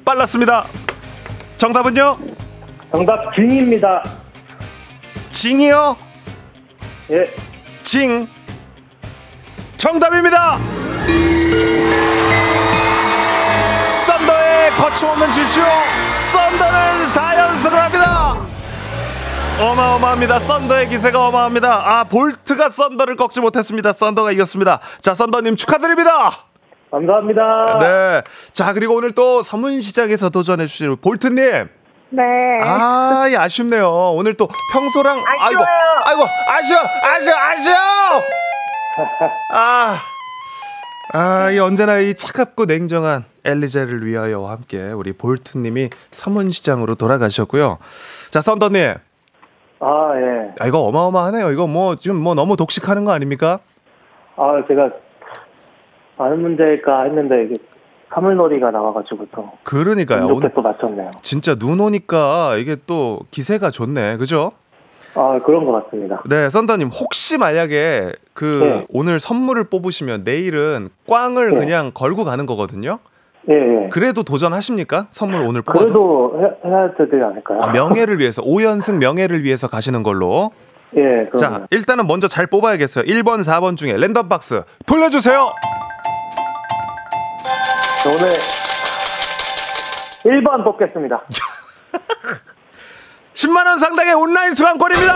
빨랐습니다. 정답은요? 정답 진입니다. 징이요. 예. 징 정답입니다. 썬더의 거침없는 질주 썬더는 4연승을 합니다. 어마어마합니다. 썬더의 기세가 어마합니다. 아 볼트가 썬더를 꺾지 못했습니다. 썬더가 이겼습니다. 자 썬더님 축하드립니다. 감사합니다. 네. 자 그리고 오늘 또 서문시장에서 도전해 주신 볼트님. 네. 아, 이 아쉽네요. 오늘 또 평소랑 아이고, 아이고, 아쉬워, 아쉬워, 아쉬워. 아, 아, 이 언제나 이 차갑고 냉정한 엘리제를 위하여와 함께 우리 볼트님이 서문시장으로 돌아가셨고요. 자, 썬더님, 아, 예. 아, 이거 어마어마하네요. 이거 뭐 지금 뭐 너무 독식하는 거 아닙니까? 아, 제가 아는 문제일까 했는데 이게 사물놀이가 나와가지고 또 그러니까요. 오늘 또 맞췄네요. 진짜 눈 오니까 이게 또 기세가 좋네, 그죠? 아, 그런 것 같습니다. 네, 썬더님 혹시 만약에 그 네. 오늘 선물을 뽑으시면 내일은 꽝을 네. 그냥 걸고 가는 거거든요. 예, 예. 그래도 도전하십니까? 선물 오늘 뽑아도 그래도 해, 해야 되지 않을까요? 아, 명예를 위해서 5연승 명예를 위해서 가시는 걸로. 예, 그럼 자, 일단은 먼저 잘 뽑아야겠어요. 1번, 4번 중에 랜덤 박스 돌려 주세요. 오늘 1번 뽑겠습니다. 10만 원 상당의 온라인 수강권입니다.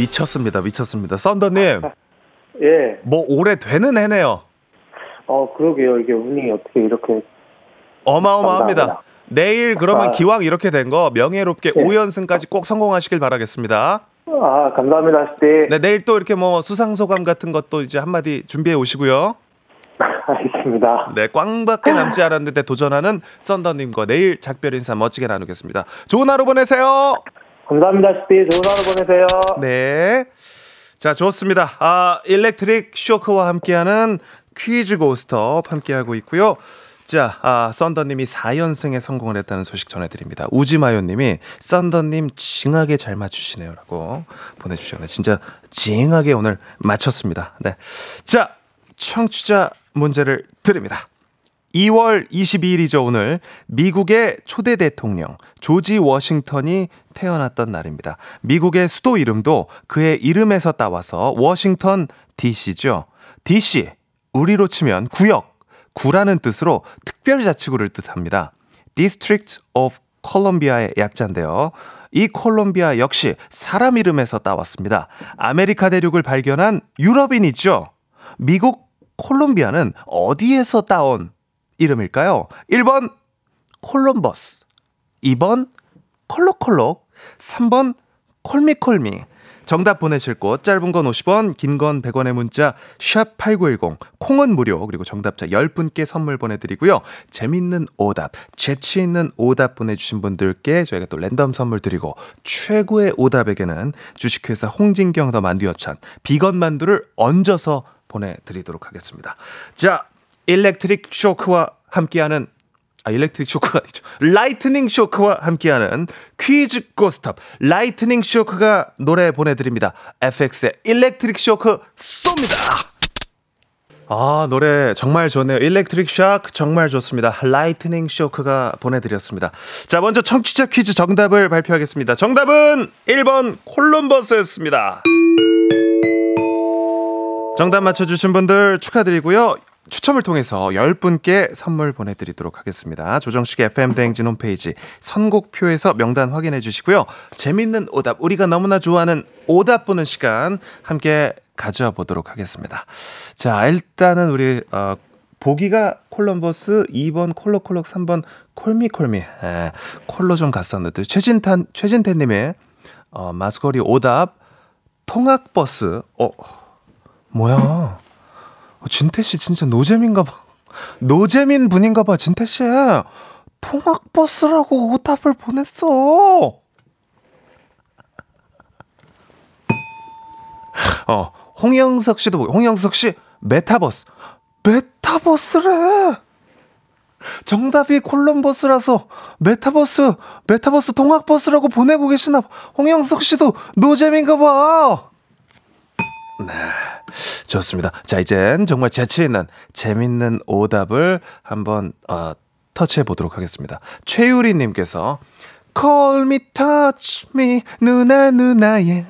미쳤습니다. 미쳤습니다. 썬더님, 예. 뭐 올해 되는 해네요. 어, 그러게요. 이게 운이 어떻게 이렇게 어마어마합니다. 감사합니다. 내일 그러면 아. 기왕 이렇게 된 거 명예롭게 네. 5연승까지 꼭 성공하시길 바라겠습니다. 아, 감사합니다, 시대. 네, 내일 또 이렇게 뭐 수상 소감 같은 것도 이제 한마디 준비해 오시고요. 알겠습니다. 네, 꽝밖에 남지 않았는데 도전하는 썬더님과 내일 작별 인사 멋지게 나누겠습니다. 좋은 하루 보내세요. 감사합니다, 시대. 좋은 하루 보내세요. 네. 자, 좋습니다. 아, 일렉트릭 쇼크와 함께하는 퀴즈 고스톱 함께하고 있고요. 자, 아, 썬더님이 4연승에 성공을 했다는 소식 전해드립니다. 우지마요님이 썬더님 징하게 잘 맞추시네요 라고 보내주셨네요. 진짜 징하게 오늘 맞췄습니다. 네. 자, 청취자 문제를 드립니다. 2월 22일이죠, 오늘. 미국의 초대 대통령, 조지 워싱턴이 태어났던 날입니다. 미국의 수도 이름도 그의 이름에서 따와서 워싱턴 DC죠. DC, 우리로 치면 구역, 구라는 뜻으로 특별자치구를 뜻합니다. District of Columbia의 약자인데요. 이 콜롬비아 역시 사람 이름에서 따왔습니다. 아메리카 대륙을 발견한 유럽인이죠. 미국 콜롬비아는 어디에서 따온 이름일까요? 1번 콜럼버스, 2번 콜록콜록, 3번 콜미콜미. 정답 보내실 곳 짧은 건 50원, 긴 건 100원의 문자 샵 8910 콩은 무료 그리고 정답자 10분께 선물 보내드리고요. 재밌는 오답, 재치 있는 오답 보내주신 분들께 저희가 또 랜덤 선물 드리고 최고의 오답에게는 주식회사 홍진경 더 만두엽찬 비건 만두를 얹어서 보내드리도록 하겠습니다. 자, Electric Shock와 함께하는 아, Electric Shock가 아니죠. Lightning Shock와 함께하는 퀴즈 고스톱. Lightning Shock가 노래 보내드립니다. FX의 Electric Shock 쏩니다. 아, 노래 정말 좋네요. Electric Shock 정말 좋습니다. Lightning Shock가 보내드렸습니다. 자, 먼저 청취자 퀴즈 정답을 발표하겠습니다. 정답은 1번 콜럼버스였습니다. 정답 맞춰주신 분들 축하드리고요. 추첨을 통해서 10분께 선물 보내드리도록 하겠습니다. 조정식 FM대행진 홈페이지 선곡표에서 명단 확인해 주시고요. 재밌는 오답, 우리가 너무나 좋아하는 오답 보는 시간 함께 가져와 보도록 하겠습니다. 자, 일단은 우리, 어, 보기가 콜럼버스, 2번 콜로콜록, 3번 콜미콜미. 에, 콜로 좀 갔었는데, 최진탄, 최진태님의 어, 마스거리 오답, 통학버스. 어, 뭐야. 어, 진태 씨 진짜 노잼인가 봐. 노잼인 분인가 봐, 진태 씨. 통학버스라고 오답을 보냈어. 어, 홍영석 씨도, 홍영석 씨, 메타버스. 메타버스래. 정답이 콜럼버스라서 메타버스, 메타버스 통학버스라고 보내고 계시나 봐. 홍영석 씨도 노잼인가 봐. 네. 좋습니다. 자, 이젠 정말 재치 있는 재밌는 오답을 한번 어, 터치해 보도록 하겠습니다. 최유리 님께서 Call me, touch me, 누나 누나의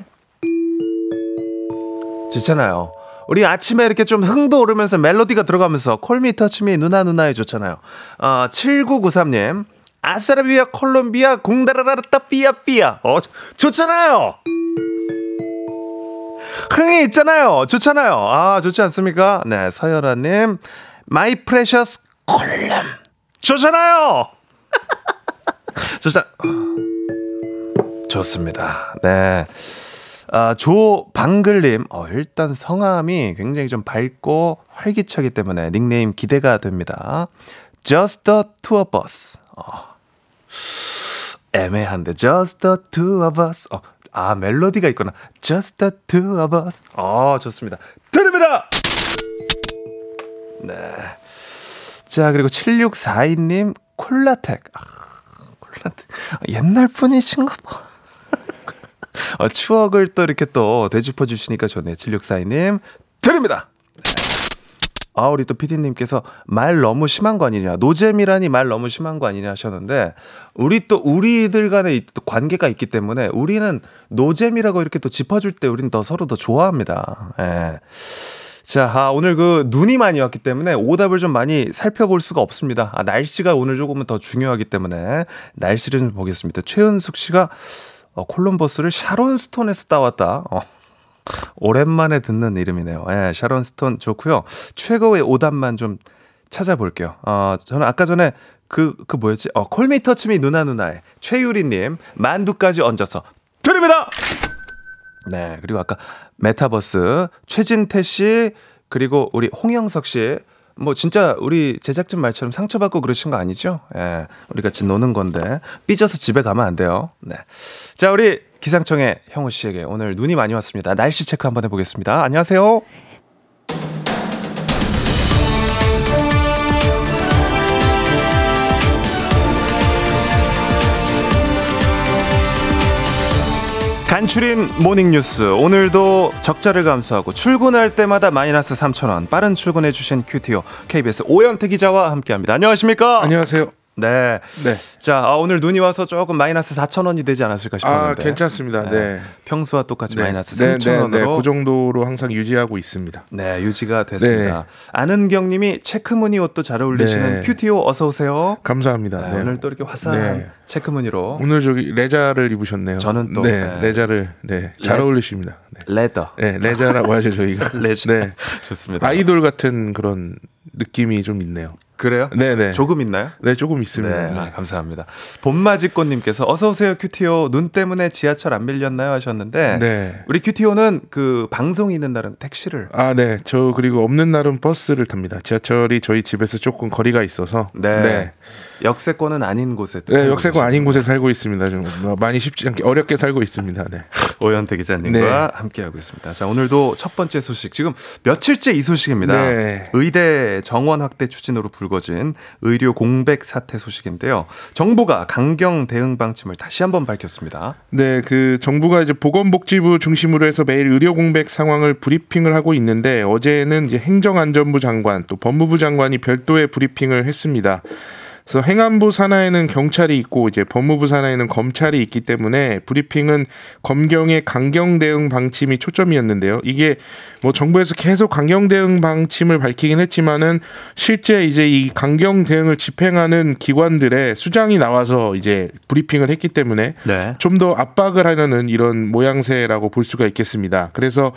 좋잖아요. 우리 아침에 이렇게 좀 흥도 오르면서 멜로디가 들어가면서 touch me, 누나 누나의 좋잖아요. 어, 7993님 아사라비아 콜롬비아 공다라라따 삐아 삐아 어 좋잖아요. 흥이 있잖아요. 좋잖아요. 아, 좋지 않습니까? 네, 서연아님. my precious 골룸. 좋잖아요. 좋잖아. 좋습니다. 네. 아, 조방글님. 어, 일단 성함이 굉장히 좀 밝고 활기차기 때문에 닉네임 기대가 됩니다. Just the two of us. 어. 애매한데. Just the two of us. 어, 아, 멜로디가 있구나. Just the two of us. 어, 좋습니다. 드립니다! 네. 자, 그리고 7642님, 콜라텍. 아, 콜라텍. 옛날 분이신가 봐. 어, 추억을 또 이렇게 또 되짚어 주시니까 좋네요. 7642님, 드립니다! 아, 우리 또 피디님께서 말 너무 심한 거 아니냐. 노잼이라니 말 너무 심한 거 아니냐 하셨는데, 우리 또, 우리들 또 관계가 있기 때문에, 우리는 노잼이라고 이렇게 또 짚어줄 때 우리는 더 서로 더 좋아합니다. 예. 자, 아, 오늘 그 눈이 많이 왔기 때문에 오답을 좀 많이 살펴볼 수가 없습니다. 아, 날씨가 오늘 조금은 더 중요하기 때문에 날씨를 좀 보겠습니다. 최은숙 씨가 어, 콜럼버스를 샤론 스톤에서 따왔다. 어. 오랜만에 듣는 이름이네요. 예, 샤론 스톤 좋고요. 최고의 오답만 좀 찾아볼게요. 어, 저는 아까 전에 그, 그 뭐였지? 어, call me touch me 누나 누나의 최유리님, 만두까지 얹어서 드립니다! 네, 그리고 아까 메타버스 최진태 씨, 그리고 우리 홍영석 씨, 뭐 진짜 우리 제작진 말처럼 상처받고 그러신 거 아니죠? 예. 우리 같이 노는 건데 삐져서 집에 가면 안 돼요. 네. 자, 우리 기상청의 형우 씨에게 오늘 눈이 많이 왔습니다. 날씨 체크 한번 해보겠습니다. 안녕하세요. 간추린 모닝뉴스 오늘도 적자를 감수하고 출근할 때마다 마이너스 3천 원 빠른 출근해 주신 큐티오 KBS 오현태 기자와 함께합니다. 안녕하십니까? 안녕하세요. 네. 네. 자, 아, 오늘 눈이 와서 조금 마이너스 4천 원이 되지 않았을까 싶었는데. 아, 괜찮습니다. 네. 네. 평소와 똑같이 네. 마이너스 3천 원으로. 네, 그 정도로 항상 유지하고 있습니다. 네, 유지가 됐습니다. 네. 아는경 님이 체크무늬 옷도 잘 어울리시는 네. 큐티오 어서 오세요. 감사합니다. 네, 오늘 또 이렇게 화사한 체크무늬로. 오늘 저기 레자를 입으셨네요. 저는 또 네, 레자를 네, 잘 레, 어울리십니다. leather. 네, 레자라고 하죠 저희가. 레자. 네, 좋습니다. 아이돌 같은 그런 느낌이 좀 있네요. 그래요? 네네. 조금 있나요? 네, 조금 있습니다. 네, 아, 감사합니다. 봄맞이꽃님께서 어서 오세요, 큐티오. 눈 때문에 지하철 안 밀렸나요? 하셨는데. 네. 우리 큐티오는 그 방송이 있는 날은 택시를. 아, 네. 저 그리고 없는 날은 버스를 탑니다. 지하철이 저희 집에서 조금 거리가 있어서. 네. 네. 역세권은 아닌 곳에. 네, 역세권 아닌 곳에 살고 있습니다. 좀 많이 쉽지 않게 어렵게 살고 있습니다. 네. 오현태 기자님과 네. 함께하고 있습니다. 자, 오늘도 첫 번째 소식. 지금 며칠째 이 소식입니다. 네. 의대 정원 확대 추진으로 불거진 의료 공백 사태 소식인데요. 정부가 강경 대응 방침을 다시 한번 밝혔습니다. 네, 그 정부가 이제 보건복지부 중심으로 해서 매일 의료 공백 상황을 브리핑을 하고 있는데 어제는 이제 행정안전부 장관 또 법무부 장관이 별도의 브리핑을 했습니다. 그래서 행안부 산하에는 경찰이 있고 이제 법무부 산하에는 검찰이 있기 때문에 브리핑은 검경의 강경 대응 방침이 초점이었는데요. 이게 뭐 정부에서 계속 강경 대응 방침을 밝히긴 했지만은 실제 이제 이 강경 대응을 집행하는 기관들의 수장이 나와서 이제 브리핑을 했기 때문에 네. 좀더 압박을 하려는 이런 모양새라고 볼 수가 있겠습니다. 그래서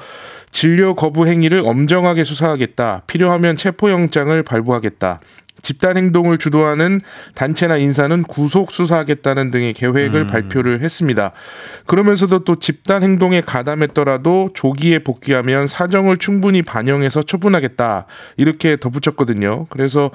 진료 거부 행위를 엄정하게 수사하겠다. 필요하면 체포영장을 발부하겠다. 집단 행동을 주도하는 단체나 인사는 구속 수사하겠다는 등의 계획을 음. 발표를 했습니다. 그러면서도 또 집단 행동에 가담했더라도 조기에 복귀하면 사정을 충분히 반영해서 처분하겠다. 이렇게 덧붙였거든요. 그래서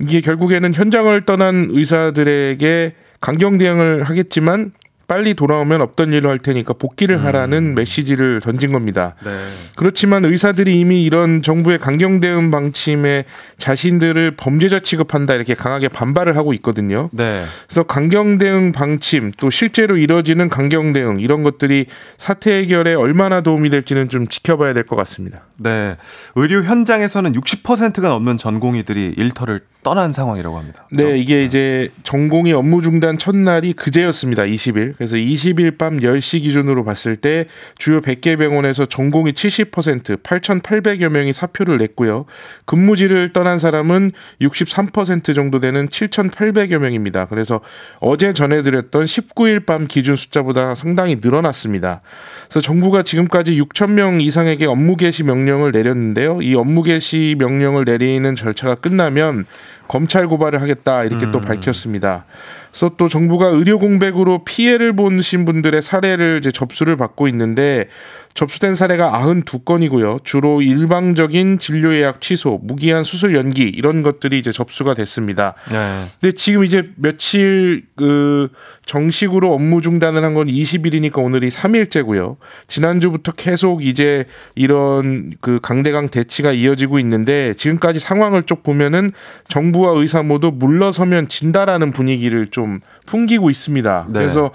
이게 결국에는 현장을 떠난 의사들에게 강경 대응을 하겠지만 빨리 돌아오면 없던 일을 할 테니까 복귀를 음. 하라는 메시지를 던진 겁니다. 네. 그렇지만 의사들이 이미 이런 정부의 강경 대응 방침에 자신들을 범죄자 취급한다 이렇게 강하게 반발을 하고 있거든요. 네. 그래서 강경 대응 방침 또 실제로 이뤄지는 강경 대응 이런 것들이 사태 해결에 얼마나 도움이 될지는 좀 지켜봐야 될 것 같습니다. 네. 의료 현장에서는 60%가 넘는 전공의들이 일터를 떠난 상황이라고 합니다. 네, 이게 이제 전공의 업무 중단 첫날이 그제였습니다. 20일. 그래서 20일 밤 10시 기준으로 봤을 때 주요 100개 병원에서 전공이 70% 8,800여 명이 사표를 냈고요. 근무지를 떠난 사람은 63% 정도 되는 7,800여 명입니다. 그래서 어제 전해드렸던 19일 밤 기준 숫자보다 상당히 늘어났습니다. 그래서 정부가 지금까지 6천 명 이상에게 업무 개시 명령을 내렸는데요. 이 업무 개시 명령을 내리는 절차가 끝나면 검찰 고발을 하겠다 이렇게 음. 또 밝혔습니다. 그래서 또 정부가 의료 공백으로 피해를 보신 분들의 사례를 이제 접수를 받고 있는데 접수된 사례가 92건이고요. 주로 일방적인 진료 예약 취소, 무기한 수술 연기 이런 것들이 이제 접수가 됐습니다. 네. 근데 지금 이제 며칠 그 정식으로 업무 중단을 한 건 20일이니까 오늘이 3일째고요. 지난주부터 계속 이제 이런 그 강대강 대치가 이어지고 있는데 지금까지 상황을 쭉 보면은 정부와 의사 모두 물러서면 진다라는 분위기를 좀 풍기고 있습니다. 네. 그래서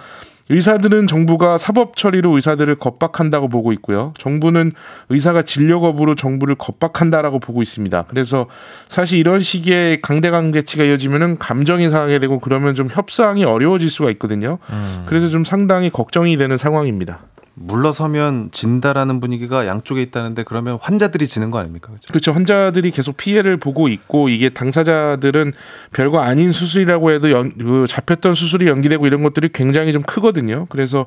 의사들은 정부가 사법 처리로 의사들을 겁박한다고 보고 있고요. 정부는 의사가 진료 거부로 정부를 겁박한다라고 보고 있습니다. 그래서 사실 이런 식의 강대강 대치가 이어지면은 감정이 상하게 되고 그러면 좀 협상이 어려워질 수가 있거든요. 음. 그래서 좀 상당히 걱정이 되는 상황입니다. 물러서면 진다라는 분위기가 양쪽에 있다는데 그러면 환자들이 지는 거 아닙니까? 그렇죠? 그렇죠. 환자들이 계속 피해를 보고 있고 이게 당사자들은 별거 아닌 수술이라고 해도 연, 그 잡혔던 수술이 연기되고 이런 것들이 굉장히 좀 크거든요. 그래서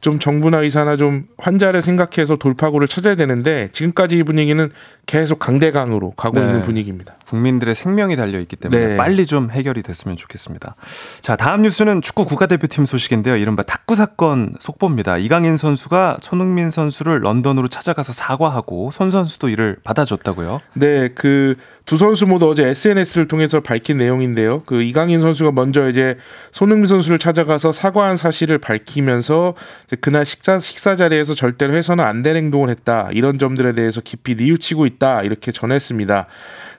좀 정부나 의사나 좀 환자를 생각해서 돌파구를 찾아야 되는데 지금까지 이 분위기는 계속 강대강으로 가고 네. 있는 분위기입니다. 국민들의 생명이 달려 있기 때문에 네. 빨리 좀 해결이 됐으면 좋겠습니다. 자, 다음 뉴스는 축구 국가대표팀 소식인데요. 이른바 탁구 사건 속보입니다. 이강인 선수 가 손흥민 선수를 런던으로 찾아가서 사과하고 손 선수도 이를 받아줬다고요? 네, 그 두 선수 모두 어제 SNS를 통해서 밝힌 내용인데요. 그 이강인 선수가 먼저 이제 손흥민 선수를 찾아가서 사과한 사실을 밝히면서 그날 식사 식사 자리에서 절대로 해서는 안 될 행동을 했다. 이런 점들에 대해서 깊이 뉘우치고 있다. 이렇게 전했습니다.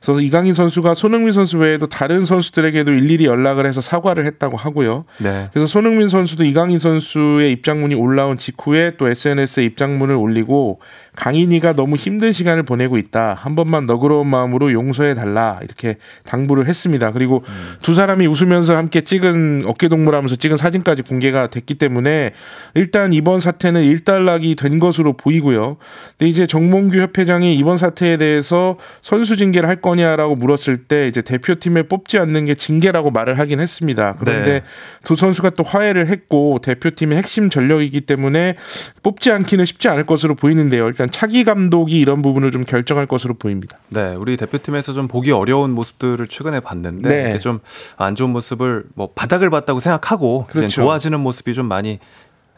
그래서 이강인 선수가 손흥민 선수 외에도 다른 선수들에게도 일일이 연락을 해서 사과를 했다고 하고요. 네. 그래서 손흥민 선수도 이강인 선수의 입장문이 올라온 직후에 또 SNS에 입장문을 올리고 강인이가 너무 힘든 시간을 보내고 있다. 한 번만 너그러운 마음으로 용서해 달라. 이렇게 당부를 했습니다. 그리고 음. 두 사람이 웃으면서 함께 찍은 어깨 동무하면서 찍은 사진까지 공개가 됐기 때문에 일단 이번 사태는 일단락이 된 것으로 보이고요. 근데 이제 정몽규 협회장이 이번 사태에 대해서 선수 징계를 할 거냐라고 물었을 때 이제 대표팀에 뽑지 않는 게 징계라고 말을 하긴 했습니다. 그런데 네. 두 선수가 또 화해를 했고 대표팀의 핵심 전력이기 때문에 뽑지 않기는 쉽지 않을 것으로 보이는데요. 일단 차기 감독이 이런 부분을 좀 결정할 것으로 보입니다. 네, 우리 대표팀에서 좀 보기 어려운 모습들을 최근에 봤는데 네. 좀안 좋은 모습을 뭐 바닥을 봤다고 생각하고 그렇죠. 이제 좋아지는 모습이 좀 많이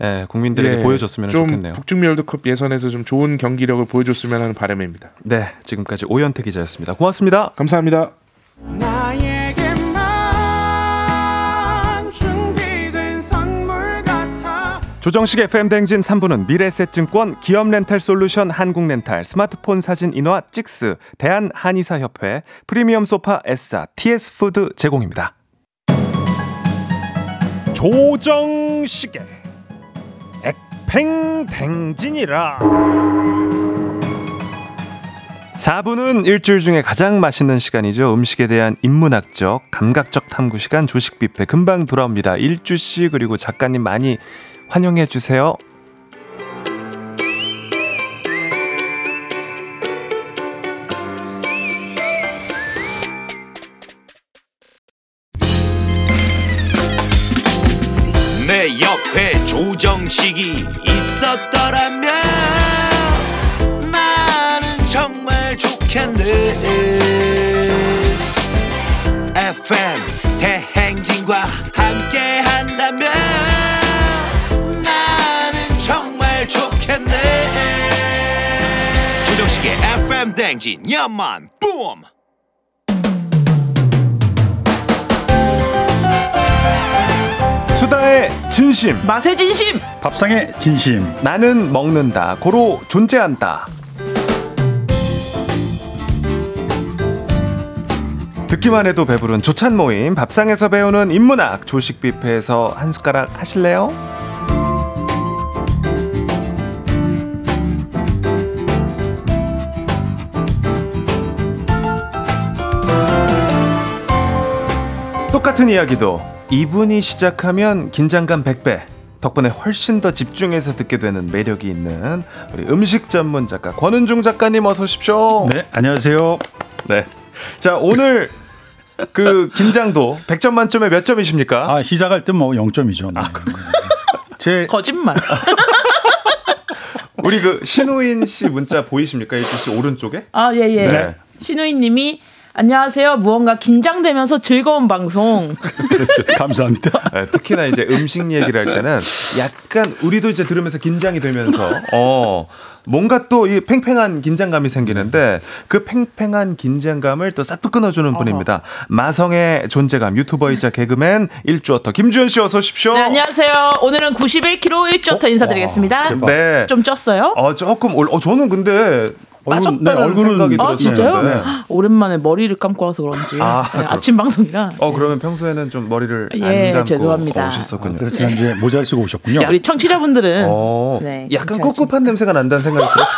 예, 국민들에게 네, 보여줬으면 좋겠네요. 북중미 월드컵 예선에서 좀 좋은 경기력을 보여줬으면 하는 바람입니다. 네, 지금까지 오현태 기자였습니다. 고맙습니다. 감사합니다. 조정식 FM 댕진 3부는 미래셋증권, 기업렌탈솔루션 한국렌탈, 스마트폰 사진 인화 찍스, 대한한의사협회, 프리미엄 소파 S사, TS푸드 제공입니다. 조정식의 팽댕진이라 4부는 일주일 중에 가장 맛있는 시간이죠. 음식에 대한 인문학적, 감각적 탐구 시간 조식 뷔페 금방 돌아옵니다. 일주 씨 그리고 작가님 많이 환영해 주세요. 내 옆에 조정식이 있었더라면 나는 정말 좋겠네 FM 대행진과 대행진 야만 뿜! 수다의 진심. 맛의 진심! 밥상의 진심. 나는 먹는다. 고로 존재한다. 듣기만 해도 배부른 조찬 모임. 밥상에서 배우는 인문학. 조식 뷔페에서 한 숟가락 하실래요? 똑같은 이야기도 이분이 시작하면 긴장감 100배. 덕분에 훨씬 더 집중해서 듣게 되는 매력이 있는 우리 음식 전문 작가 권은중 작가님 어서 오십시오. 네, 안녕하세요. 네. 자, 오늘 그 긴장도 100점 만점에 몇 점이십니까? 아, 시작할 때 뭐 0점이죠. 네. 아, 제 거짓말. 우리 그 신우인 씨 문자 보이십니까? 이씨 오른쪽에? 아, 예, 예. 네. 신우인 님이 안녕하세요. 무언가 긴장되면서 즐거운 방송. 감사합니다. 네, 특히나 이제 음식 얘기를 할 때는 약간 우리도 이제 들으면서 긴장이 되면서 어 뭔가 또 이 팽팽한 긴장감이 생기는데 그 팽팽한 긴장감을 또 싹둑 끊어주는 분입니다. 마성의 존재감 유튜버이자 개그맨 일주어터 김주현 씨 어서 오십시오. 네, 안녕하세요. 오늘은 91kg 일주어터 어? 인사드리겠습니다. 와, 네. 좀 쪘어요? 어 조금 어 저는 근데 빠졌다는 네, 얼굴은 생각이 아, 진짜요? 네. 오랜만에 머리를 감고 와서 그런지 아, 네, 침 방송이라. 어 그러면 평소에는 좀 머리를 예, 안 감고 죄송합니다. 오셨었군요. 그래서 지난주에 모자를 쓰고 오셨군요. 우리 청취자분들은 어, 네, 약간 꿉꿉한 냄새가 난다는 생각이 들었어요.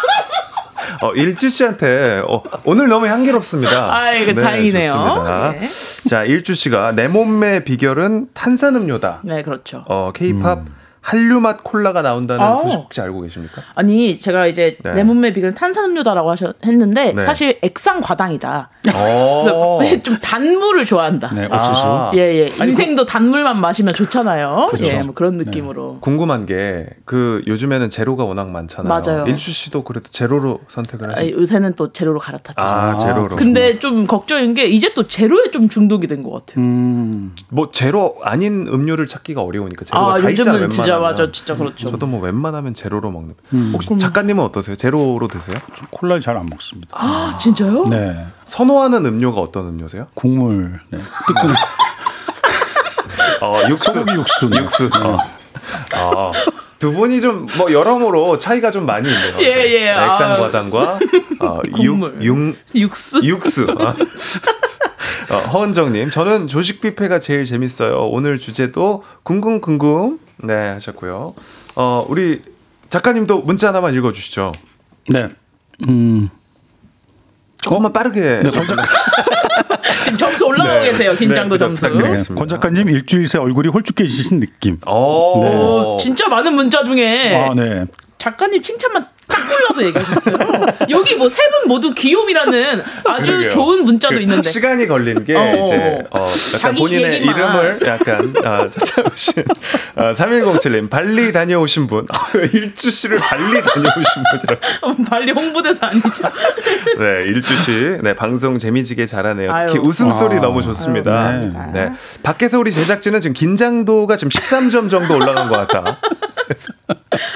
어, 일주 씨한테 어, 오늘 너무 향기롭습니다. 아, 이거 네, 다행이네요. 네. 자, 일주 씨가 내 몸매 비결은 탄산음료다. 네, 그렇죠. 어, 케이팝 음. 한류 맛 콜라가 나온다는 아. 소식 혹시 알고 계십니까? 아니 제가 이제 네. 내 몸매 비결은 탄산음료다라고 하셨 했는데 네. 사실 액상 과당이다. 어. 좀 단물을 좋아한다. 네, 옥수수. 예예. 예. 인생도 그 단물만 마시면 좋잖아요. 그렇죠. 예, 뭐 그런 네. 느낌으로. 네. 궁금한 게 그 요즘에는 제로가 워낙 많잖아요. 맞아요. 일주 씨도 그래도 제로로 선택을 하시. 요새는 또 제로로 갈아탔죠. 아, 제로로. 근데 좀 걱정인 게 이제 또 제로에 좀 중독이 된 것 같아요. 음. 뭐 제로 아닌 음료를 찾기가 어려우니까 제로가 아, 다 있잖아요. 웬만하면. 진짜 맞아, 진짜 그렇죠. 저도 뭐 웬만하면 제로로 먹는. 음. 혹시 작가님은 어떠세요? 제로로 드세요? 콜라를 잘 안 먹습니다. 아, 진짜요? 네. 선호하는 음료가 어떤 음료세요? 국물. 네. 뜨끈. 어, 육수. 소고기 육수. 네. 육수. 네. 어. 어. 두 분이 좀 뭐 여러모로 차이가 좀 많이 있네요. 예, 예. 액상과당과 어, 육, 육, 육수. 육수. 어. 어, 허은정님, 저는 조식 뷔페가 제일 재밌어요. 오늘 주제도 궁금궁금 네 하셨고요. 어 우리 작가님도 문자 하나만 읽어주시죠. 네. 음. 조금만 어? 빠르게. 네, 권 지금 점수 올라가고 네. 계세요. 긴장도 네, 점수. 네, 권 작가님 일주일 새 얼굴이 홀쭉해지신 느낌. 오, 네. 진짜 많은 문자 중에 아, 네. 작가님 칭찬만 딱 골라서 얘기하셨어요. 여기 뭐 세 분 모두 귀요미라는 아주 그러게요. 좋은 문자도 그 있는데 시간이 걸린 게 어, 이제 어, 약간 본인의 얘기만. 이름을 약간 아, 찾아오신 아, 3107님 발리 다녀오신 분 아, 일주 씨를 발리 다녀오신 분이라고 발리 홍보대사 아니죠? 네 일주 씨네 방송 재미지게 잘하네요. 특히 아유. 웃음소리 아, 너무 좋습니다. 아유, 네. 네 밖에서 우리 제작진은 지금 긴장도가 지금 13점 정도 올라간 것 같다.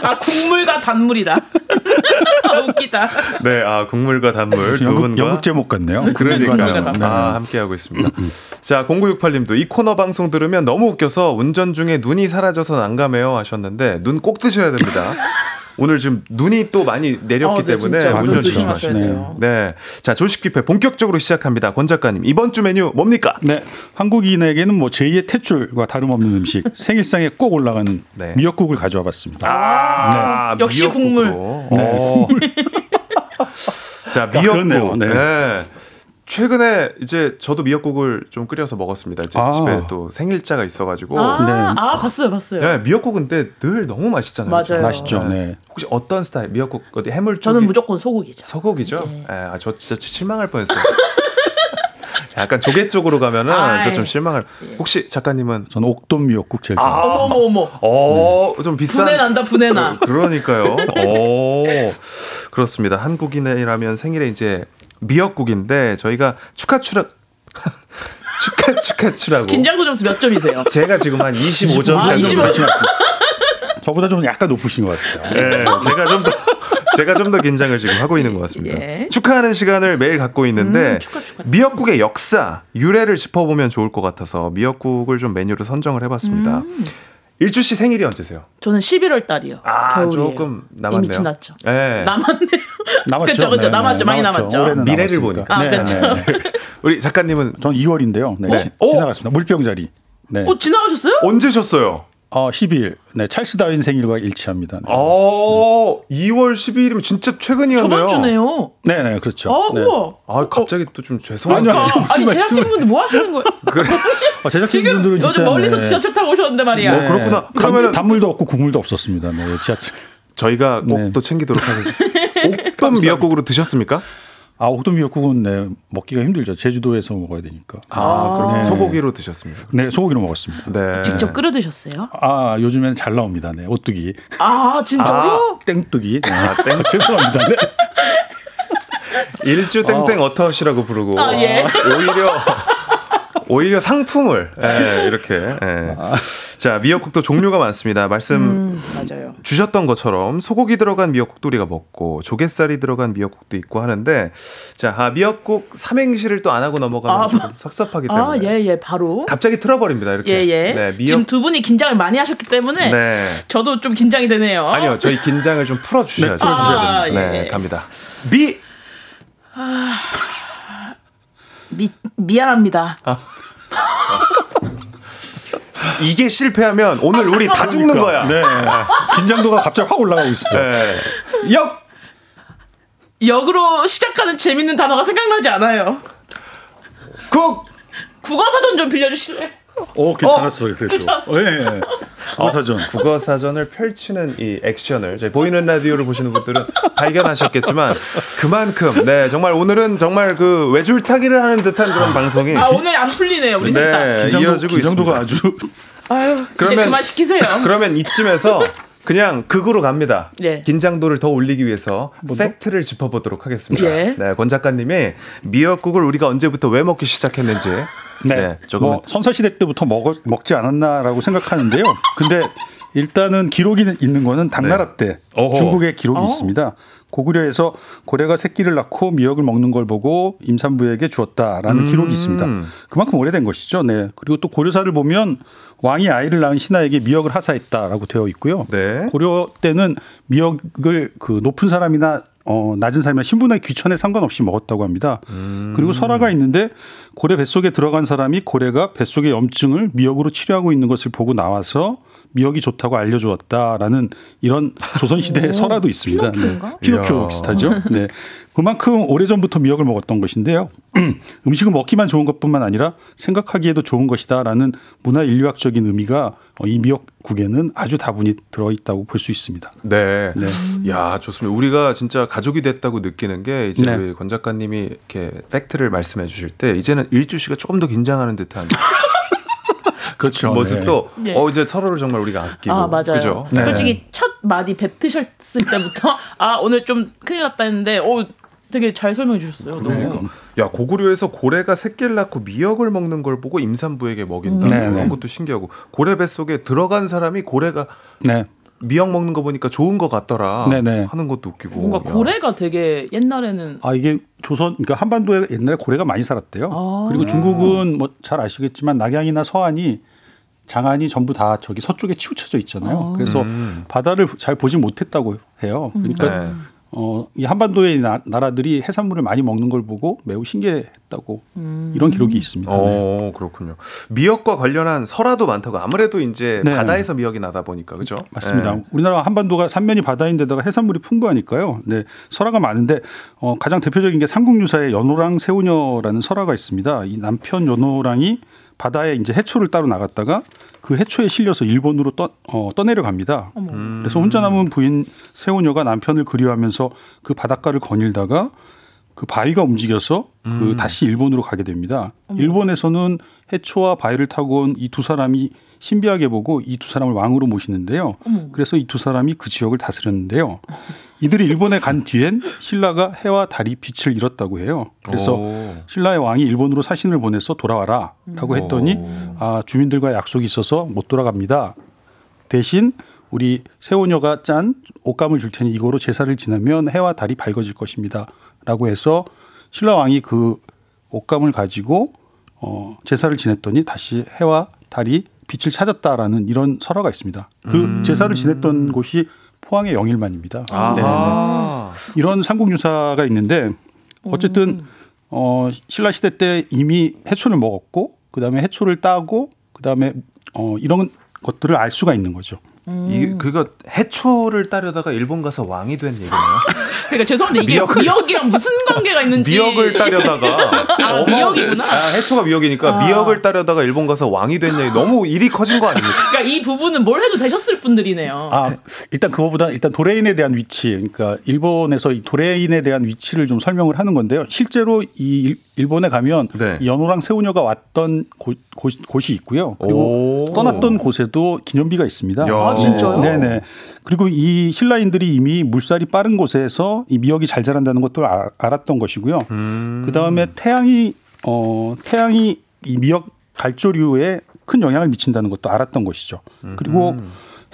아 국물과 단물이다. 아, 웃기다. 네, 아 국물과 단물 두 연극, 분과 연극 제목 같네요. 그러니까요. 아 함께 하고 있습니다. 자 0968님도 이 코너 방송 들으면 너무 웃겨서 운전 중에 눈이 사라져서 난감해요 하셨는데 눈꼭 드셔야 됩니다. 오늘 지금 눈이 또 많이 내렸기 어, 네, 때문에 운전 조심하셔야 돼요. 네. 자, 조식 뷔페 본격적으로 시작합니다. 권 작가님, 이번 주 메뉴 뭡니까? 네. 한국인에게는 뭐 제2의 tet줄과 다름없는 음식, 생일상에 꼭 올라가는 네. 미역국을 가져와 봤습니다. 아, 네. 역시 국물. 네. 국물. 자, 미역국. 네. 네. 최근에 이제 저도 미역국을 좀 끓여서 먹었습니다. 제 아. 집에 또 생일자가 있어가지고. 아, 네. 아 봤어요, 봤어요. 네, 미역국은 근데 늘 너무 맛있잖아요. 맞아요. 맛있죠. 네. 혹시 어떤 스타일 미역국 어디 해물 쪽? 저는 무조건 소고기죠. 소고기죠. 네. 네. 아, 저 진짜 실망할 뻔했어요. 약간 조개 쪽으로 가면은 저좀 실망을. 혹시 작가님은? 저는 옥돔 미역국 제일 좋아해요. 아, 어머 어머. 어, 좀 비싼. 분해 난다 분해 나. 그러니까요. 오, 그렇습니다. 한국인이라면 생일에 이제 미역국인데 저희가 축하 추락 축하 축하 추라고 긴장도 점수 몇 점이세요? 제가 지금 한 25점 아, 25점. 저보다 좀 약간 높으신 것 같아요. 네, 제가 좀 더 제가 좀 더 긴장을 지금 하고 있는 것 같습니다. 예. 축하하는 시간을 매일 갖고 있는데 음, 축하, 축하. 미역국의 역사, 유래를 짚어보면 좋을 것 같아서 미역국을 좀 메뉴로 선정을 해봤습니다. 음. 일주 씨 생일이 언제세요? 저는 11월 달이요. 아, 겨울이에요. 조금 남았네요. 이미 지났죠. 네. 남았네요. 남았죠. 그렇죠, 그렇죠. 네, 남았죠. 많이 남았죠. 미래를 보니까. 아, 네, 그렇죠. 네. 우리 작가님은 전 2월인데요. 네. 어? 지 나갔습니다. 물병 자리. 네. 어, 지나가셨어요? 언제 셨어요? 어, 10일. 네, 찰스 다윈 생일과 일치합니다. 네. 어, 2월 12일이면 진짜 최근이었네요. 저번 주네요. 네, 네, 그렇죠. 어, 네. 우와. 아, 갑자기 또 좀 죄송해요. 그러니까. 아니, 제작진분들 뭐 하시는 거예요? 그래. 어, 제작진분들은 요즘 멀리서 네. 지하철 타고 오셨는데 말이야. 네. 어, 그렇구나. 그러면 단물도 없고 국물도 없었습니다. 네, 지하철. 저희가 꼭또 네. 챙기도록 하겠습니다. 옥돔 미역국으로 드셨습니까? 아, 옥돔 미역국은 네, 먹기가 힘들죠. 제주도에서 먹어야 되니까. 아, 아 그럼 네. 소고기로 드셨습니다. 네, 소고기로 먹었습니다. 네. 직접 끓여 드셨어요? 아, 요즘에는 잘 나옵니다. 네, 오뚜기. 아, 진짜요? 아, 땡뚜기. 네. 아, 땡. 죄송합니다. 네. 일주 땡땡 어. 터시라고 부르고 아, 예. 오히려 오히려 상품을 예, 이렇게 예. 자 미역국도 종류가 많습니다. 말씀 음, 주셨던 것처럼 소고기 들어간 미역국도 우리가 먹고 조갯살이 들어간 미역국도 있고 하는데 자 아, 미역국 삼행시를 또 안 하고 넘어가면 아, 좀 섭섭하기 때문에 아예예 예, 바로 갑자기 틀어버립니다 이렇게 예예 예. 네, 미역... 지금 두 분이 긴장을 많이 하셨기 때문에 네. 저도 좀 긴장이 되네요. 아니요 저희 긴장을 좀 풀어주셔야죠. 네, 풀어주셔야 아, 됩니다. 네, 예. 갑니다. 미 아... 미 미안합니다. 아. 이게 실패하면 오늘 아, 우리 다 죽는 거야. 네. 긴장도가 갑자기 확 올라가고 있어. 네. 역 역으로 시작하는 재밌는 단어가 생각나지 않아요. 국 국어 사전 좀 빌려주실래? 오 괜찮았어요 어, 그래도. 예. 네. 국어사전. 어, 국어사전을 펼치는 이 액션을 저희 보이는 라디오를 보시는 분들은 발견하셨겠지만 그만큼 네 정말 오늘은 정말 그 외줄타기를 하는 듯한 그런 방송이 아 오늘 안 풀리네요 우리 네, 긴장도, 이어지고 있습니다. 아주 아유 그러면 그만 시키세요. 그러면 이쯤에서 그냥 극으로 갑니다. 네. 긴장도를 더 올리기 위해서 팩트를 짚어보도록 하겠습니다. 예. 네, 권 작가님이 미역국을 우리가 언제부터 왜 먹기 시작했는지 네, 네, 조금 뭐 선사시대 때부터 먹, 먹지 않았나라고 생각하는데요. 근데 일단은 기록이 있는 거는 당나라 때 어허. 중국에 기록이 어? 있습니다. 고구려에서 고래가 새끼를 낳고 미역을 먹는 걸 보고 임산부에게 주었다라는 음. 기록이 있습니다. 그만큼 오래된 것이죠. 네. 그리고 또 고려사를 보면 왕이 아이를 낳은 신하에게 미역을 하사했다라고 되어 있고요. 네. 고려 때는 미역을 그 높은 사람이나 어, 낮은 사람이나 신분의 귀천에 상관없이 먹었다고 합니다. 그리고 설화가 있는데 고래 뱃속에 들어간 사람이 고래가 뱃속의 염증을 미역으로 치료하고 있는 것을 보고 나와서 미역이 좋다고 알려주었다라는 이런 조선시대의 설화도 있습니다. 피노키오인가? 네. 피노키오. 비슷하죠. 네. 그만큼 오래전부터 미역을 먹었던 것인데요. 음식은 먹기만 좋은 것뿐만 아니라 생각하기에도 좋은 것이다라는 문화 인류학적인 의미가 어, 이 미역국에는 아주 다분히 들어있다고 볼 수 있습니다. 네. 네. 야, 좋습니다. 우리가 진짜 가족이 됐다고 느끼는 게 이제 네. 우리 권 작가님이 이렇게 팩트를 말씀해 주실 때 이제는 일주 씨가 조금 더 긴장하는 듯한 그렇죠. 모습도 네. 어 이제 서로를 정말 우리가 아끼고 아 맞아요. 그죠? 네. 솔직히 첫 마디 뱉으셨을 때부터 아 오늘 좀 큰일 났다 했는데 오 되게 잘 설명해 주셨어요. 너무. 네. 야 고구려에서 고래가 새끼를 낳고 미역을 먹는 걸 보고 임산부에게 먹인다 음. 네, 이런 네. 것도 신기하고 고래 뱃 속에 들어간 사람이 고래가 네. 미역 먹는 거 보니까 좋은 것 같더라 네, 네. 하는 것도 웃기고 뭔가 야. 고래가 되게 옛날에는 아 이게 조선 그러니까 한반도에 옛날에 고래가 많이 살았대요. 아. 그리고 중국은 뭐 잘 아시겠지만 낙양이나 서안이 장안이 전부 다 저기 서쪽에 치우쳐져 있잖아요. 아. 그래서 음. 바다를 잘 보지 못했다고 해요. 그러니까 네. 어, 이 한반도의 나, 나라들이 해산물을 많이 먹는 걸 보고 매우 신기했다고 이런 기록이 있습니다. 네. 어 그렇군요. 미역과 관련한 설화도 많다고 아무래도 이제 네. 바다에서 미역이 나다 보니까 그죠? 맞습니다. 네. 우리나라 한반도가 삼면이 바다인데다가 해산물이 풍부하니까요. 네, 설화가 많은데 어, 가장 대표적인 게 삼국유사의 연호랑 세우녀라는 설화가 있습니다. 이 남편 연호랑이 바다에 이제 해초를 따로 나갔다가 그 해초에 실려서 일본으로 떠, 어, 떠내려 갑니다. 음. 그래서 혼자 남은 부인 세우녀가 남편을 그리워하면서 그 바닷가를 거닐다가 그 바위가 움직여서 그 다시 일본으로 가게 됩니다. 일본에서는 해초와 바위를 타고 온 이 두 사람이 신비하게 보고 이 두 사람을 왕으로 모시는데요. 그래서 이 두 사람이 그 지역을 다스렸는데요. 이들이 일본에 간 뒤엔 신라가 해와 달이 빛을 잃었다고 해요. 그래서 오. 신라의 왕이 일본으로 사신을 보내서 돌아와라라고 했더니 아 주민들과 약속이 있어서 못 돌아갑니다. 대신 우리 세오녀가 짠 옷감을 줄 테니 이거로 제사를 지나면 해와 달이 밝아질 것입니다.라고 해서 신라 왕이 그 옷감을 가지고 어 제사를 지냈더니 다시 해와 달이 빛을 찾았다라는 이런 설화가 있습니다. 그 제사를 지냈던 곳이 포항의 영일만입니다. 네, 네. 아하. 이런 삼국유사가 있는데 어쨌든 어 신라 시대 때 이미 해초를 먹었고 그다음에 해초를 따고 그다음에 어 이런 것들을 알 수가 있는 거죠. 이 그거 해초를 따려다가 일본 가서 왕이 된 얘기네요. 그러니까 죄송한데 이게 미역을- 미역, 이랑 무슨 관계가 있는지 미역을 따려다가 아, 미역이구나. 아, 해초가 미역이니까 아. 미역을 따려다가 일본 가서 왕이 된 얘기 너무 일이 커진 거 아닙니까? 그러니까 이 부분은 뭘 해도 되셨을 분들이네요. 아 일단 그거보다 일단 도레인에 대한 위치, 그러니까 일본에서 이 도레인에 대한 위치를 좀 설명을 하는 건데요. 실제로 이 일- 일본에 가면 네. 이 연호랑 세우녀가 왔던 곳, 곳, 이 있고요. 그리고 오. 떠났던 곳에도 기념비가 있습니다. 야. 아, 진짜요? 네네. 그리고 이 신라인들이 이미 물살이 빠른 곳에서 이 미역이 잘 자란다는 것도 아- 알았던 것이고요. 음. 그 다음에 태양이 어 태양이 이 미역 갈조류에 큰 영향을 미친다는 것도 알았던 것이죠. 그리고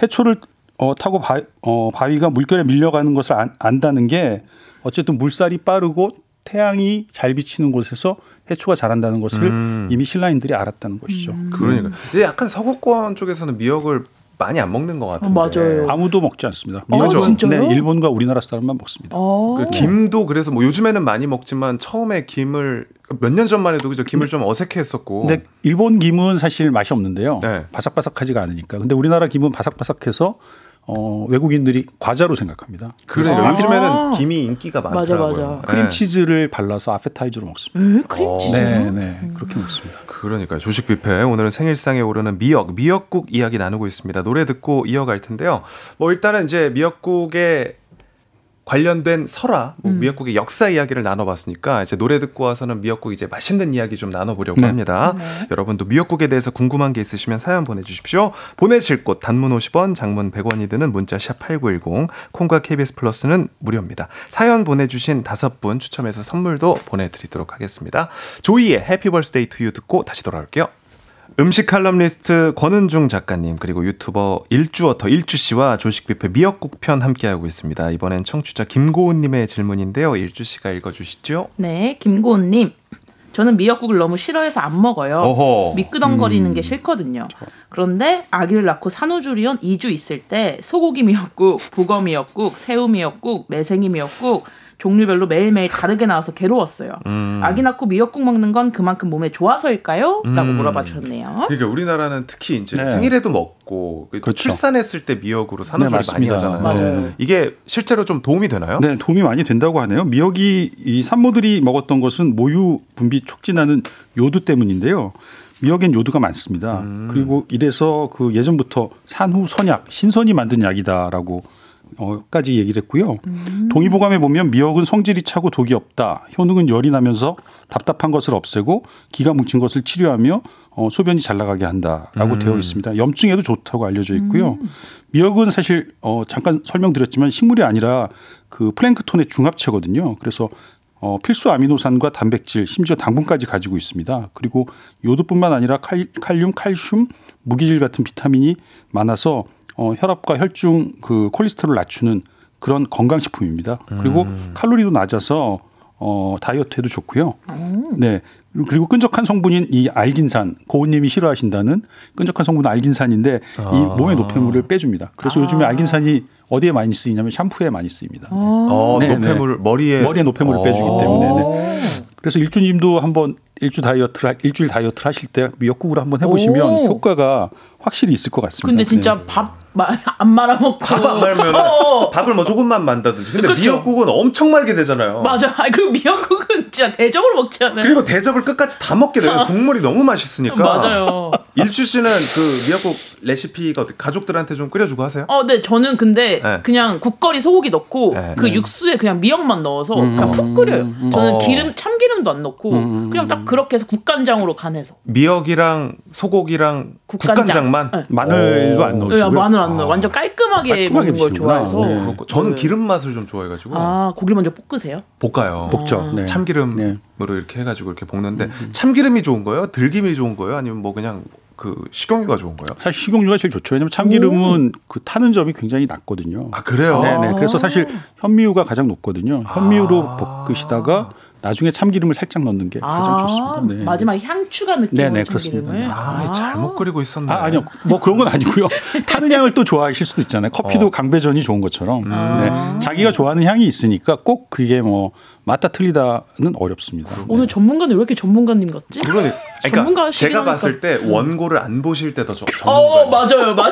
해초를 어, 타고 바, 어, 바위가 물결에 밀려가는 것을 안, 안다는 게 어쨌든 물살이 빠르고 태양이 잘 비치는 곳에서 해초가 자란다는 것을 음. 이미 신라인들이 알았다는 것이죠. 그러니까 근데 약간 서구권 쪽에서는 미역을 많이 안 먹는 것 같은데. 맞아요. 아무도 먹지 않습니다. 어, 미역은 진짜요? 네, 일본과 우리나라 사람만 먹습니다. 어. 그 김도 그래서 뭐 요즘에는 많이 먹지만 처음에 김을 몇 년 전만 해도 그죠 김을 좀 어색해했었고. 근데 일본 김은 사실 맛이 없는데요. 네. 바삭바삭하지가 않으니까. 근데 우리나라 김은 바삭바삭해서 어, 외국인들이 과자로 생각합니다. 그래요. 아~ 요즘에는 김이 인기가 많더라고요. 맞아, 맞아. 크림치즈를 발라서 아페타이저로 먹습니다. 에? 크림치즈? 네, 네. 음. 그렇게 먹습니다. 그러니까 조식 뷔페 오늘은 생일상에 오르는 미역, 미역국 이야기 나누고 있습니다. 노래 듣고 이어갈 텐데요. 뭐 일단은 이제 미역국의 관련된 설화, 뭐 음. 미역국의 역사 이야기를 나눠봤으니까 이제 노래 듣고 와서는 미역국 이제 맛있는 이야기 좀 나눠보려고 네. 합니다. 네. 여러분도 미역국에 대해서 궁금한 게 있으시면 사연 보내주십시오. 보내실 곳 단문 50원, 장문 100원이 드는 문자 샵 #8910 콩과 KBS 플러스는 무료입니다. 사연 보내주신 다섯 분 추첨해서 선물도 보내드리도록 하겠습니다. 조이의 Happy Birthday to You 듣고 다시 돌아올게요. 음식 칼럼니스트 권은중 작가님 그리고 유튜버 일주어터 일주 씨와 조식 뷔페 미역국 편 함께하고 있습니다. 이번엔 청취자 김고은 님의 질문인데요. 일주 씨가 읽어 주시죠. 네, 김고은 님. 저는 미역국을 너무 싫어해서 안 먹어요. 어허. 미끄덩거리는 음. 게 싫거든요. 그런데 아기를 낳고 산후조리원 2주 있을 때 소고기 미역국, 북어 미역국, 새우 미역국, 매생이 미역국, 종류별로 매일매일 다르게 나와서 괴로웠어요. 음. 아기 낳고 미역국 먹는 건 그만큼 몸에 좋아서일까요? 라고 음. 물어봐 주셨네요. 그러니까 우리나라는 특히 이제 네. 생일에도 먹고 그렇죠. 출산했을 때 미역으로 산후조리 네, 많이 하잖아요. 맞아요. 이게 실제로 좀 도움이 되나요? 네, 도움이 많이 된다고 하네요. 미역이 이 산모들이 먹었던 것은 모유 분비 촉진하는 요드 때문인데요. 미역엔 요드가 많습니다. 음. 그리고 이래서 그 예전부터 산후 선약, 신선이 만든 약이다라고 어까지 얘기를 했고요. 음. 동의보감에 보면 미역은 성질이 차고 독이 없다. 효능은 열이 나면서 답답한 것을 없애고 기가 뭉친 것을 치료하며 어, 소변이 잘 나가게 한다라고 음. 되어 있습니다. 염증에도 좋다고 알려져 있고요. 음. 미역은 사실 어, 잠깐 설명드렸지만 식물이 아니라 그 플랑크톤의 중합체거든요. 그래서 어, 필수 아미노산과 단백질, 심지어 당분까지 가지고 있습니다. 그리고 요도뿐만 아니라 칼, 칼륨, 칼슘, 무기질 같은 비타민이 많아서 어, 혈압과 혈중 그 콜레스테롤 낮추는 그런 건강식품입니다. 그리고 음. 칼로리도 낮아서 어, 다이어트에도 좋고요. 음. 네. 그리고 끈적한 성분인 이 알긴산, 고은님이 싫어하신다는 끈적한 성분 알긴산인데 아. 이 몸의 노폐물을 빼줍니다. 그래서 아. 요즘에 알긴산이 어디에 많이 쓰이냐면 샴푸에 많이 쓰입니다. 어, 네, 노폐물 머리에 머리에 노폐물을 빼주기 때문에. 네. 그래서 일주님도 한번 일주 다이어트 일주일 다이어트 하실 때 미역국으로 한번 해보시면 오. 효과가 확실히 있을 것 같습니다. 근데 진짜 네. 밥안 말아 먹고 밥 안 말면 어. 밥을 뭐 조금만 만다든지. 근데 그렇죠. 미역국은 엄청 말게 되잖아요. 맞아. 아 그리고 미역국은 진짜 대접으로 먹지 않아요. 그리고 대접을 끝까지 다 먹게 돼요. 국물이 너무 맛있으니까. 맞아요. 일주 씨는 그 미역국 레시피가 가족들한테 좀 끓여주고 하세요? 어, 네. 저는 근데 네. 그냥 국거리 소고기 넣고 네. 그 네. 육수에 그냥 미역만 넣어서 음. 그냥 푹 끓여요. 음. 저는 어. 기름 참기름도 안 넣고 음. 그냥 딱 그렇게 해서 국간장으로 간해서. 미역이랑 소고기랑 국간장. 만 네. 마늘도 안 넣으시고요. 네, 마늘 안 넣어. 요 완전 깔끔하게, 깔끔하게 먹는 걸 좋아해서. 네. 저는 기름 맛을 좀 좋아해가지고. 아 고기 먼저 볶으세요? 볶아요. 볶죠. 네. 참기름으로 이렇게 해가지고 이렇게 볶는데 음, 음. 참기름이 좋은 거예요? 들기름이 좋은 거예요? 아니면 뭐 그냥 그 식용유가 좋은 거예요? 사실 식용유가 제일 좋죠. 왜냐면 참기름은 오. 그 타는 점이 굉장히 낮거든요. 아 그래요? 네네. 그래서 사실 현미유가 가장 높거든요. 현미유로 아. 볶으시다가 나중에 참기름을 살짝 넣는 게 가장 아, 좋습니다. 네. 마지막에 향추가 느끼는 네네, 그렇습니다. 아, 아, 잘못 끓이고 있었네. 아, 아니요. 뭐 그런 건 아니고요. 타는 향을 또 좋아하실 수도 있잖아요. 커피도 어. 강배전이 좋은 것처럼. 음. 네. 자기가 좋아하는 향이 있으니까 꼭 그게 뭐 맞다 틀리다는 어렵습니다. 오늘 전문가는 왜 이렇게 전문가님 같지? 그러니 그러니까 제가 봤을 때 원고를 안 보실 때 더 전문가. 어 맞아요, 맞아요.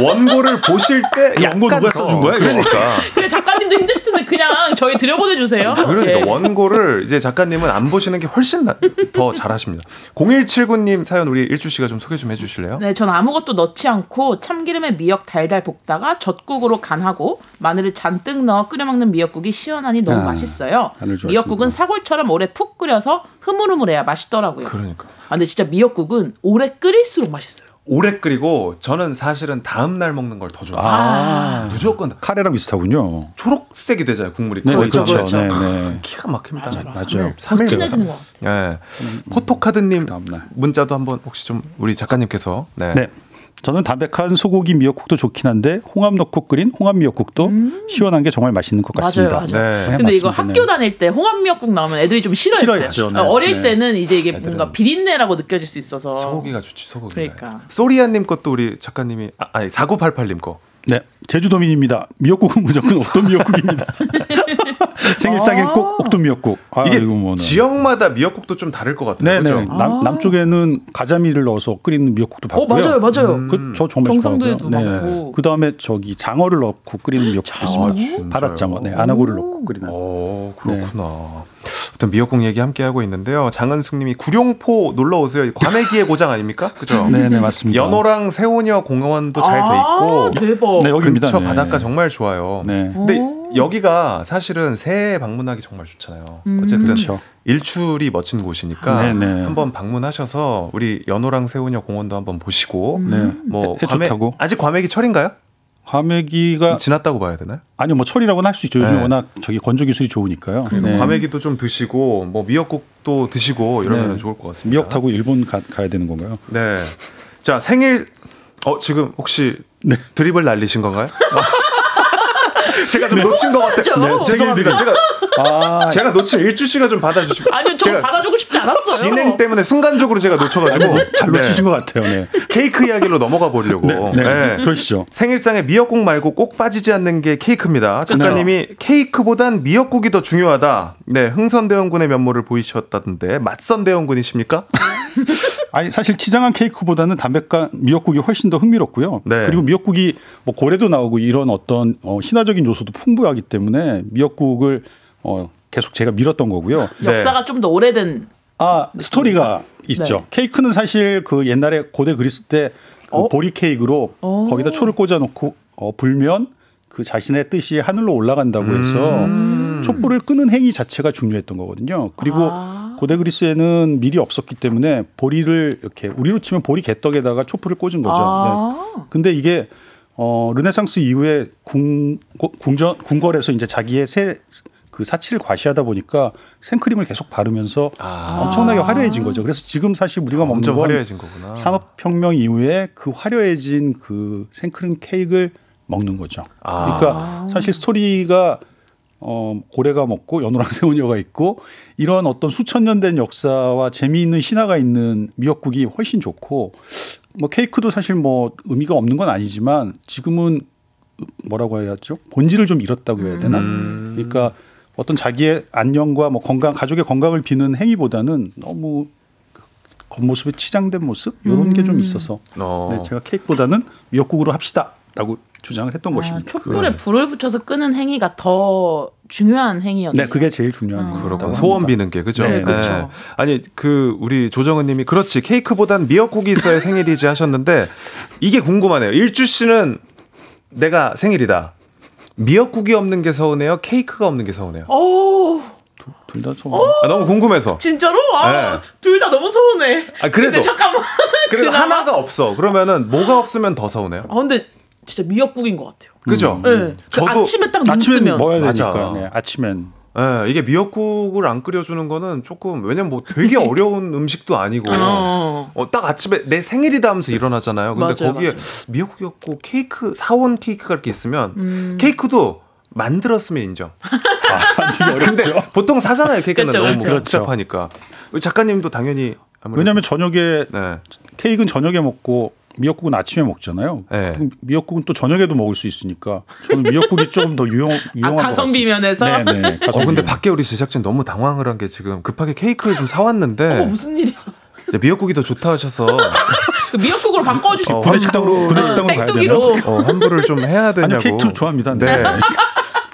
원고를 보실 때 원고 누가 써준 거야? 그러니까. 그래 작가님도 힘드실 텐데 그냥 저희 들여보내 주세요. 그러니까 예. 원고를 이제 작가님은 안 보시는 게 훨씬 나, 더 잘하십니다. 0179님 사연 우리 일주 씨가 좀 소개 좀 해주실래요? 네, 전 아무것도 넣지 않고 참기름에 미역 달달 볶다가 젖국으로 간하고 마늘을 잔뜩 넣어 끓여 먹는 미역국이 시원하니 너무 아, 맛있어요. 미역국은 사골처럼 오래 푹 끓여서 흐물흐물해야 맛있더라고요. 그러니까. 아, 근데 진짜 미역국은 오래 끓일수록 맛있어요. 오래 끓이고 저는 사실은 다음 날 먹는 걸 더 좋아해요. 아~ 무조건 카레랑 비슷하군요. 초록색이 되잖아요 국물이. 네, 그렇죠. 그렇죠. 네, 네. 기가 막힙니다. 맞아요. 맞아요. 3일 것 네. 포토카드님 문자도 한번 혹시 좀 우리 작가님께서 네. 네. 저는 담백한 소고기 미역국도 좋긴 한데 홍합 넣고 끓인 홍합 미역국도 음. 시원한 게 정말 맛있는 것 같습니다. 맞아요, 맞아요. 네. 근데 이거 학교 다닐 때 홍합 미역국 나오면 애들이 좀 싫어했어요. 싫어했죠, 네. 어릴 네. 때는 이제 이게 뭔가 비린내라고 느껴질 수 있어서 소고기가 좋지 소고기. 그러니까 소리아님 것도 우리 작가님이 아, 아니 4988님 거. 네, 제주도민입니다. 미역국은 무조건 어떤 미역국입니다. 생일상에 아~ 꼭 옥두 미역국. 아, 이게 뭐 지역마다 미역국도 좀 다를 것 같아요. 네네. 그렇죠? 남, 남쪽에는 가자미를 넣어서 끓이는 미역국도 봤고요. 어, 맞아요, 맞아요. 음. 그, 저 정말 좋아하고요. 네. 그 다음에 저기 장어를 넣고 끓이는 미역국도 있습니다. 바닷장어, 네, 안하고를 넣고 끓이는. 오, 그렇구나. 네. 어떤 미역국 얘기 함께 하고 있는데요. 장은숙님이 구룡포 놀러 오세요. 과메기의 고장 아닙니까? 그죠? 네, 네 맞습니다. 연호랑 세오녀 공원도 잘 돼 있고, 아, 대박. 네, 여기입니다. 근처 네. 바닷가 정말 좋아요. 네. 근데 여기가 사실은 새해 방문하기 정말 좋잖아요. 음. 어쨌든 그렇죠. 일출이 멋진 곳이니까 네네. 네. 한번 방문하셔서 우리 연호랑 세오녀 공원도 한번 보시고, 네. 뭐 과메, 아직 과메기 철인가요? 과메기가 지났다고 봐야 되나요? 아니요, 뭐 철이라고는 할 수 있죠. 요즘 네. 워낙 저기 건조 기술이 좋으니까요. 네. 과메기도 좀 드시고 뭐 미역국도 드시고 이러면 네. 좋을 것 같습니다. 미역 타고 일본 가, 야 되는 건가요? 네. 자 생일 어 지금 혹시 네. 드립을 날리신 건가요? 제가 좀 놓친 것 같아요. 네, 죄송합니다. 제가 아, 제가 놓친 일주 씨가 좀 받아주시고. 아니요, 저 받아주고 싶지 않았어요. 진행 때문에 순간적으로 제가 놓쳐가지고 뭐잘 놓치신 네. 것 같아요. 네. 케이크 이야기로 넘어가 보려고. 네, 네. 네. 그러시죠. 생일상에 미역국 말고 꼭 빠지지 않는 게 케이크입니다. 작가님이 케이크보단 미역국이 더 중요하다. 네, 흥선대원군의 면모를 보이셨다던데 맞선대원군이십니까? 아니 사실 치장한 케이크보다는 담백한 미역국이 훨씬 더 흥미롭고요. 네. 그리고 미역국이 뭐 고래도 나오고 이런 어떤 어, 신화적인 요소도 풍부하기 때문에 미역국을 어, 계속 제가 밀었던 거고요. 역사가 네. 좀더 오래된 아 스토리가 있죠. 네. 케이크는 사실 그 옛날에 고대 그리스 때 그 어? 보리 케이크로 어? 거기다 초를 꽂아놓고 어, 불면 그 자신의 뜻이 하늘로 올라간다고 해서 음. 촛불을 끄는 행위 자체가 중요했던 거거든요. 그리고 아. 고대 그리스에는 밀이 없었기 때문에 보리를 이렇게 우리로 치면 보리 개떡에다가 촛불을 꽂은 거죠. 아. 네. 근데 이게 어 르네상스 이후에 궁 궁전 궁궐에서 이제 자기의 새 그 사치를 과시하다 보니까 생크림을 계속 바르면서 아. 엄청나게 화려해진 거죠. 그래서 지금 사실 우리가 먹는 건 화려해진 거구나. 산업혁명 이후에 그 화려해진 그 생크림 케이크를 먹는 거죠. 아. 그러니까 사실 스토리가 어, 고래가 먹고 연호랑 새우녀가 있고 이런 어떤 수천 년 된 역사와 재미있는 신화가 있는 미역국이 훨씬 좋고 뭐 케이크도 사실 뭐 의미가 없는 건 아니지만 지금은 뭐라고 해야 죠? 본질을 좀 잃었다고 해야 되나? 음. 그러니까 어떤 자기의 안녕과 뭐 건강, 가족의 건강을 비는 행위보다는 너무 겉모습에 치장된 모습 이런 음. 게좀 있어서 어. 네, 제가 케이크보다는 미역국으로 합시다라고 주장을 했던 아, 것입니다. 촛불에 네. 불을 붙여서 끄는 행위가 더 중요한 행위였네요. 네, 그게 제일 중요한 어. 그렇고 소원 비는 게 그죠. 네, 그렇죠. 네. 아니 그 우리 조정은님이 그렇지 케이크보단 미역국이 있어야 생일이지 하셨는데 이게 궁금하네요. 일주 씨는 내가 생일이다. 미역국이 없는 게 서운해요? 케이크가 없는 게 서운해요? 어. 둘다 서운. 아, 너무 궁금해서. 진짜로? 아, 네. 둘다 너무 서운해. 아, 그래도 잠깐만. 그래도 하나가 없어. 그러면은 뭐가 없으면 더 서운해요? 아, 근데 진짜 미역국인 것 같아요. 그죠? 음. 네. 저도 아침에 딱눈 뜨면 먹어야 되니까. 네, 아침엔. 네, 이게 미역국을 안 끓여주는 거는 조금 왜냐면 뭐 되게 어려운 음식도 아니고 어. 어, 딱 아침에 내 생일이다 하면서 일어나잖아요. 근데 맞아요, 거기에 맞아요. 미역국이 없고 케이크 사온 케이크가 이렇게 있으면 음. 케이크도 만들었으면 인정. 아, 근데 보통 사잖아요. 케이크는 그쵸, 너무 그렇죠. 복잡하니까. 작가님도 당연히 왜냐하면 저녁에 네. 케이크는 저녁에 먹고 미역국은 아침에 먹잖아요. 네. 미역국은 또 저녁에도 먹을 수 있으니까 저는 미역국이 조금 더 유용 유용한 아, 가성비 면에서. 네, 네. 어, 근데 밖에 우리 제작진 너무 당황을 한 게 지금 급하게 케이크를 좀 사왔는데. 어, 무슨 일이야? 미역국이 더 좋다 하셔서 그 미역국으로 바꿔주시고 어, 구내식당으로 구내식당으로 가야 되나? 어, 환불을 좀 해야 되냐고. 아니 케이크 좋아합니다. 네. 네.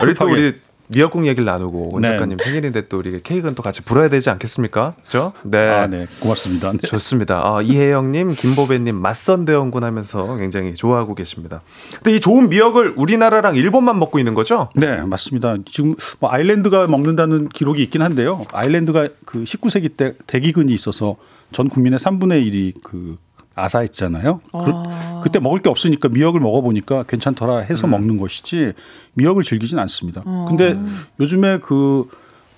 우리 또 우리 미역국 얘기를 나누고 원 네. 작가님 생일인데 또 우리 케이크는 또 같이 불어야 되지 않겠습니까? 그죠? 네. 아, 네. 고맙습니다. 네. 좋습니다. 아, 이혜영 님, 김보배 님 맞선 대원군 하면서 굉장히 좋아하고 계십니다. 근데 이 좋은 미역을 우리나라랑 일본만 먹고 있는 거죠? 네, 맞습니다. 지금 뭐 아일랜드가 먹는다는 기록이 있긴 한데요. 아일랜드가 그 19세기 때 대기근이 있어서 전 국민의 3분의 1이 그 아사했잖아요. 그, 아. 그, 때 먹을 게 없으니까 미역을 먹어보니까 괜찮더라 해서 음. 먹는 것이지 미역을 즐기진 않습니다. 아. 근데 요즘에 그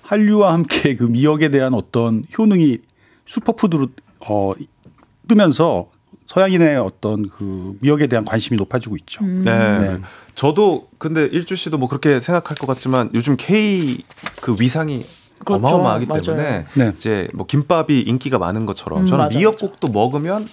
한류와 함께 그 미역에 대한 어떤 효능이 슈퍼푸드로 어, 뜨면서 서양인의 어떤 그 미역에 대한 관심이 높아지고 있죠. 음. 네. 네. 저도 근데 일주 씨도 뭐 그렇게 생각할 것 같지만 요즘 K 그 위상이 그렇죠. 어마어마하기 맞아요. 때문에 네. 이제 뭐 김밥이 인기가 많은 것처럼 음, 저는 맞아, 미역국도 맞아. 먹으면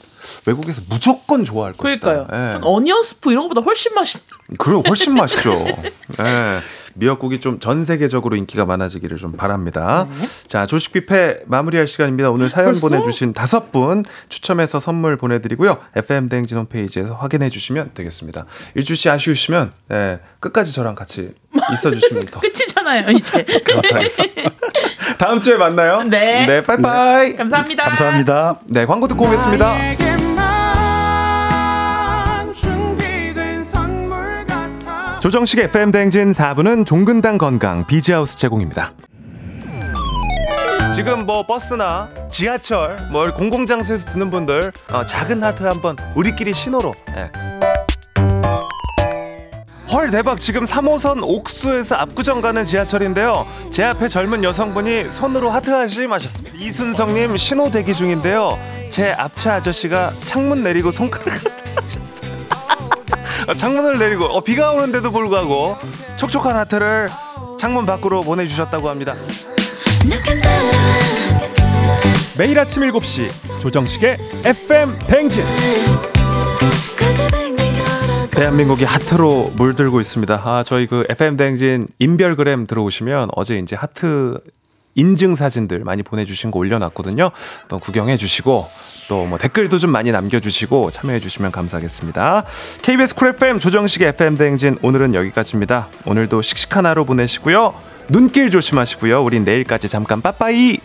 외국에서 무조건 좋아할 거예요. 그러니까요. 네. 전 어니언 스프 이런 것보다 훨씬 맛있. 그래 훨씬 맛있죠. 네. 미역국이 좀 전 세계적으로 인기가 많아지기를 좀 바랍니다. 네. 자 조식 뷔페 마무리할 시간입니다. 오늘 사연 벌써? 보내주신 다섯 분 추첨해서 선물 보내드리고요. FM 대행진 홈페이지에서 확인해 주시면 되겠습니다. 일주 씨 아쉬우시면 네, 끝까지 저랑 같이 있어주시면 더 끝이잖아요 이제. 감사합니다. 다음 주에 만나요. 네. 네, 빠이빠이. 네. 감사합니다. 감사합니다. 네, 광고 듣고 오겠습니다. 조정식 FM 대행진 4부는 종근당 건강 비지하우스 제공입니다. 지금 뭐 버스나 지하철, 뭐 공공장소에서 듣는 분들 어, 작은 하트 한번 우리끼리 신호로. 네. 헐 대박 지금 3호선 옥수에서 압구정 가는 지하철인데요 제 앞에 젊은 여성분이 손으로 하트 하심 하셨습니다 이순성님 신호 대기 중인데요 제 앞차 아저씨가 창문 내리고 손가락 어, 창문을 내리고 어, 비가 오는데도 불구하고 촉촉한 하트를 창문 밖으로 보내주셨다고 합니다 매일 아침 7시 조정식의 FM 뱅진 대한민국이 하트로 물들고 있습니다. 아, 저희 그 FM 대행진 인별그램 들어오시면 어제 이제 하트 인증 사진들 많이 보내주신 거 올려놨거든요. 한번 구경해 주시고 또 뭐 댓글도 좀 많이 남겨주시고 참여해 주시면 감사하겠습니다. KBS 쿨 FM 조정식 FM 대행진 오늘은 여기까지입니다. 오늘도 씩씩한 하루 보내시고요. 눈길 조심하시고요. 우린 내일까지 잠깐 빠빠이.